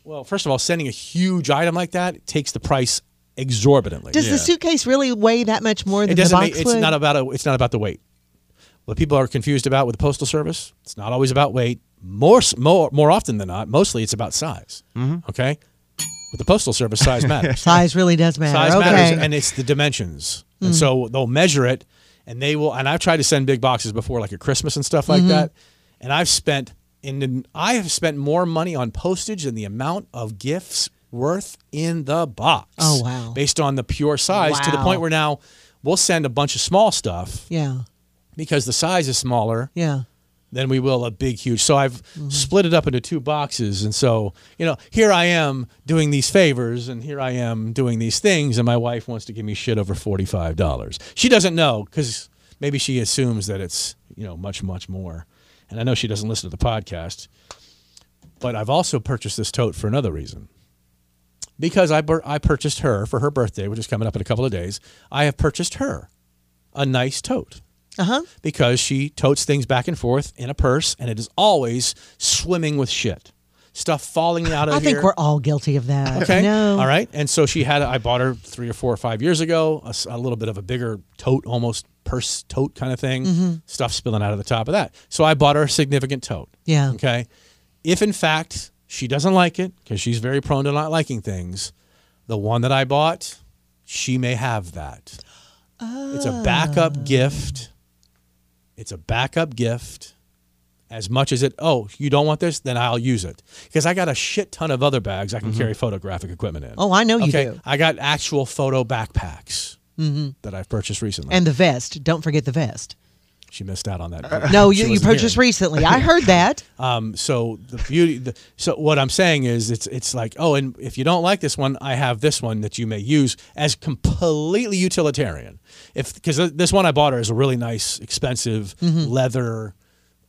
"Well, first of all, sending a huge item like that takes the price exorbitantly." Does the suitcase really weigh that much more than it doesn't. the Make, box it's would? not about a. It's not about the weight. What people are confused about with the postal service, it's not always about weight. More, more, more often than not, mostly it's about size. Okay, with the postal service, size matters. Size really does matter. Size okay. matters, and it's the dimensions. And Mm. so they'll measure it, and they will. And I've tried to send big boxes before, like at Christmas and stuff like Mhm. that. And I've spent and I have spent more money on postage than the amount of gifts worth in the box. Oh, wow. Based on the pure size, to the point where now we'll send a bunch of small stuff yeah. Because the size is smaller Yeah. than we will a big, huge. So I've mm-hmm. split it up into two boxes. And so, you know, here I am doing these favors and here I am doing these things. And my wife wants to give me shit over $45. She doesn't know because maybe she assumes that it's, you know, much, much more. And I know she doesn't listen to the podcast. But I've also purchased this tote for another reason. Because I, bur- I purchased her for her birthday, which is coming up in a couple of days. I have purchased her a nice tote Uh huh. because she totes things back and forth in a purse, and it is always swimming with shit, stuff falling out of the I think here. we're all guilty of that. Okay. No. All right. And so she had, I bought her three or four or five years ago, a little bit of a bigger tote, almost purse tote kind of thing, Mhm. stuff spilling out of the top of that. So I bought her a significant tote. Yeah. Okay. If in fact she doesn't like it, because she's very prone to not liking things, the one that I bought, she may have that. It's a backup gift. It's a backup gift. As much as it, oh, you don't want this, then I'll use it. Because I got a shit ton of other bags I can carry photographic equipment in. Oh, I know you okay? do. I got actual photo backpacks hmm that I've purchased recently. And the vest. Don't forget the vest. She missed out on that. No, you, you purchased here. recently. I heard that. Um, so the beauty, the, so what I'm saying is, it's it's like, oh, and if you don't like this one, I have this one that you may use as completely utilitarian. If because this one I bought her is a really nice, expensive Mhm. leather,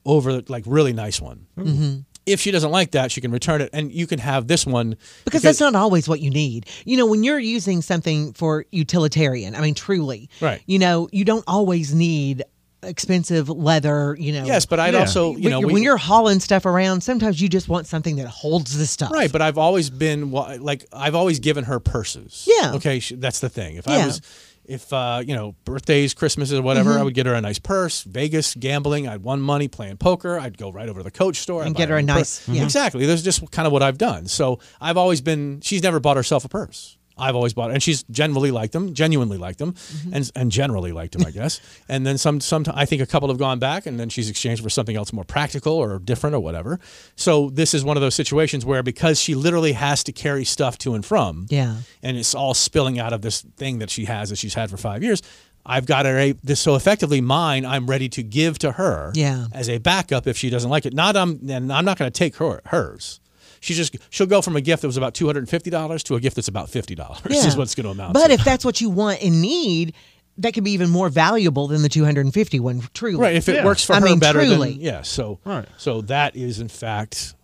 over like really nice one. Mhm. If she doesn't like that, she can return it, and you can have this one Because that's not always what you need. You know, when you're using something for utilitarian, I mean, truly, Right. You know, you don't always need expensive leather. You know. Yes, but I'd Yeah. also, you when know, you're- we- when you're hauling stuff around, sometimes you just want something that holds the stuff. Right, but I've always been like I've always given her purses. Yeah. Okay, that's the thing. If I was if uh, you know birthdays, Christmases, or whatever, Mhm. I would get her a nice purse. Vegas gambling, I'd won money playing poker. I'd go right over to the coach store And I'd get her a nice- yeah. Exactly. That's just kind of what I've done. So I've always been. She's never bought herself a purse. I've always bought, and she's generally liked them, genuinely liked them, Mm-hmm. and and generally liked them, I guess. and then some, some, I think a couple have gone back, and then she's exchanged for something else more practical or different or whatever. So this is one of those situations where because she literally has to carry stuff to and from, Yeah. and it's all spilling out of this thing that she has that she's had for five years. I've got her a, this so effectively mine. I'm ready to give to her Yeah. as a backup if she doesn't like it. Not um, and I'm not going to take her hers. She's just she'll go from a gift that was about two hundred and fifty dollars to a gift that's about fifty dollars. Yeah. Is what's going to amount. But to. if that's what you want and need, that could be even more valuable than the 250 one. Truly, right, if it works for I her mean, better, truly. than yeah. So so that is in fact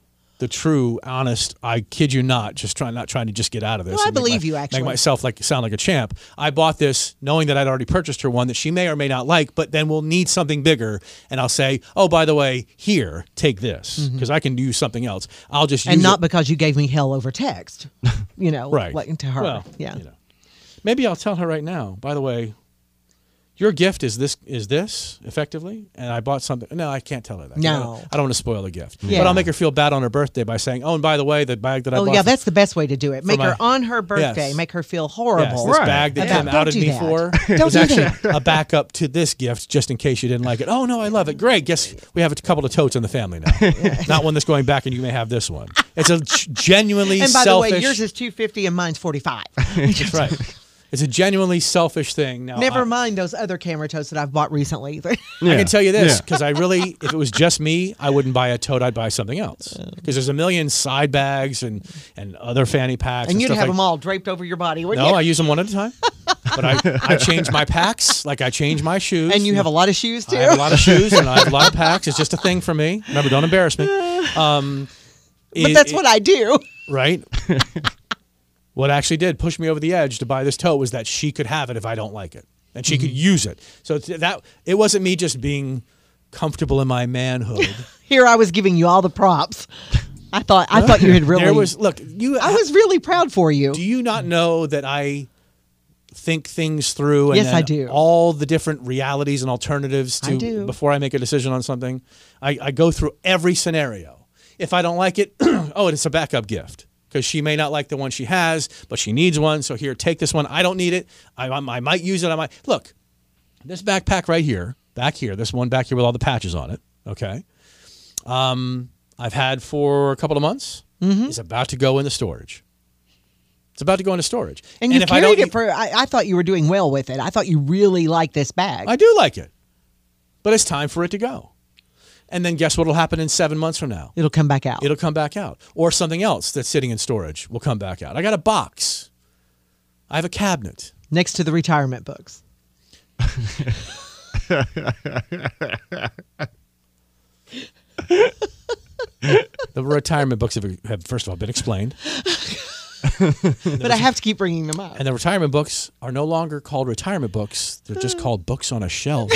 the true, honest. I kid you not. Just trying, not trying to just get out of this. No, I believe my- you, actually. make myself like sound like a champ. I bought this knowing that I'd already purchased her one that she may or may not like, but then we'll need something bigger, and I'll say, oh, by the way, here, take this because I can use something else. I'll just Mm-hmm. and not it. because you gave me hell over text. You know, Right. like to her. Well, yeah. Maybe I'll tell her right now. By the way, your gift is this is this effectively, and I bought something. No, I can't tell her that. I No. don't, I don't want to spoil the gift. Yeah. But I'll make her feel bad on her birthday by saying, "Oh, and by the way, the bag that I bought. Oh bought." yeah, that's the best way to do it. Make my- her on her birthday. Yes. Make her feel Yes, horrible. this bag that about- Tim Don't outed do me that. for Don't was actually that. a backup to this gift, just in case you didn't like it. Oh no, I love it. Great. Guess we have a couple of totes in the family now. Not one that's going back, and you may have this one. It's a genuinely And by selfish. the way, yours is 250 and mine's 45. That's right. It's a genuinely selfish thing. Now, Never I- mind those other camera totes that I've bought recently. I can tell you this because I really, if it was just me, I wouldn't buy a tote. I'd buy something else because there's a million side bags and and other fanny packs. and you'd stuff have like- them all draped over your body, wouldn't No, you? I use them one at a time. But I, I change my packs like I change my shoes. and you have a lot of shoes too. I have a lot of shoes and I have a lot of packs. It's just a thing for me. Remember, don't embarrass me. Um, but it- that's it- what I do. right? What actually did push me over the edge to buy this tote was that she could have it if I don't like it, and she could Mm-hmm. use it. So that it wasn't me just being comfortable in my manhood. Here I was giving you all the props. I thought I thought you had really. There was look you. I was really proud for you. Do you not know that I think things through? And Yes, I do. All the different realities and alternatives to I do. before I make a decision on something. I, I go through every scenario. If I don't like it, oh, it's a backup gift because she may not like the one she has, but she needs one. So here, take this one. I don't need it. I, I, I might use it. I might look. This backpack right here, back here, this one back here with all the patches on it. Okay. Um, I've had for a couple of months. Mhm. Is about to go into storage. It's about to go into storage. and you if I carried don't it for. I, I thought you were doing well with it. I thought you really liked this bag. I do like it, but it's time for it to go. And then guess what will happen in seven months from now? It'll come back out. It'll come back out, or something else that's sitting in storage will come back out. I got a box. I have a cabinet. next to the retirement books. The retirement books have, have first of all been explained, But I have to keep bringing them up. and the retirement books are no longer called retirement books. They're just called books on a shelf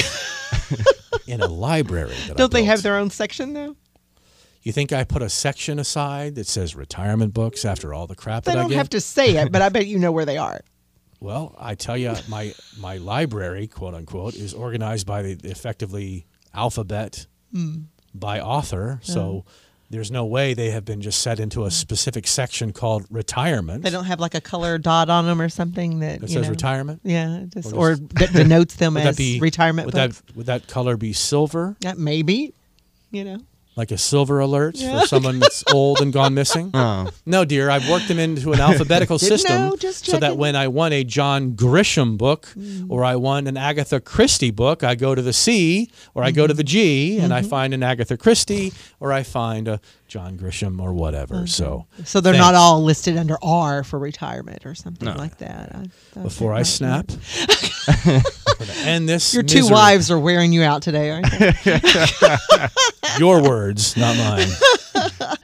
in a library. Don't they have their own section now? You think I put a section aside that says retirement books after all the crap They that I don't have to say it, but I bet you know where they are. Well, I tell you, my my library, quote unquote, is organized by the effectively alphabet Hmm. by author. So there's no way they have been just set into a mm-hmm. specific section called retirement. They don't have like a color dot on them or something that, That says know- retirement? Yeah, just, Or or, that denotes them as that be retirement Would books. that would that color be silver? That maybe, you know. Like a silver alert Yeah. for someone that's old and gone missing? Oh. No, dear. I've worked them into an alphabetical system know, just so that when I won a John Grisham book Mm. or I won an Agatha Christie book, I go to the C or I go to the G and I Mm-hmm. find an Agatha Christie or I find a John Grisham or whatever. So So they're not all listed under R for retirement or something No. like that. I Before I snap, be- I'm gonna end this. Your two misery. wives are wearing you out today, aren't they? Your words, not mine.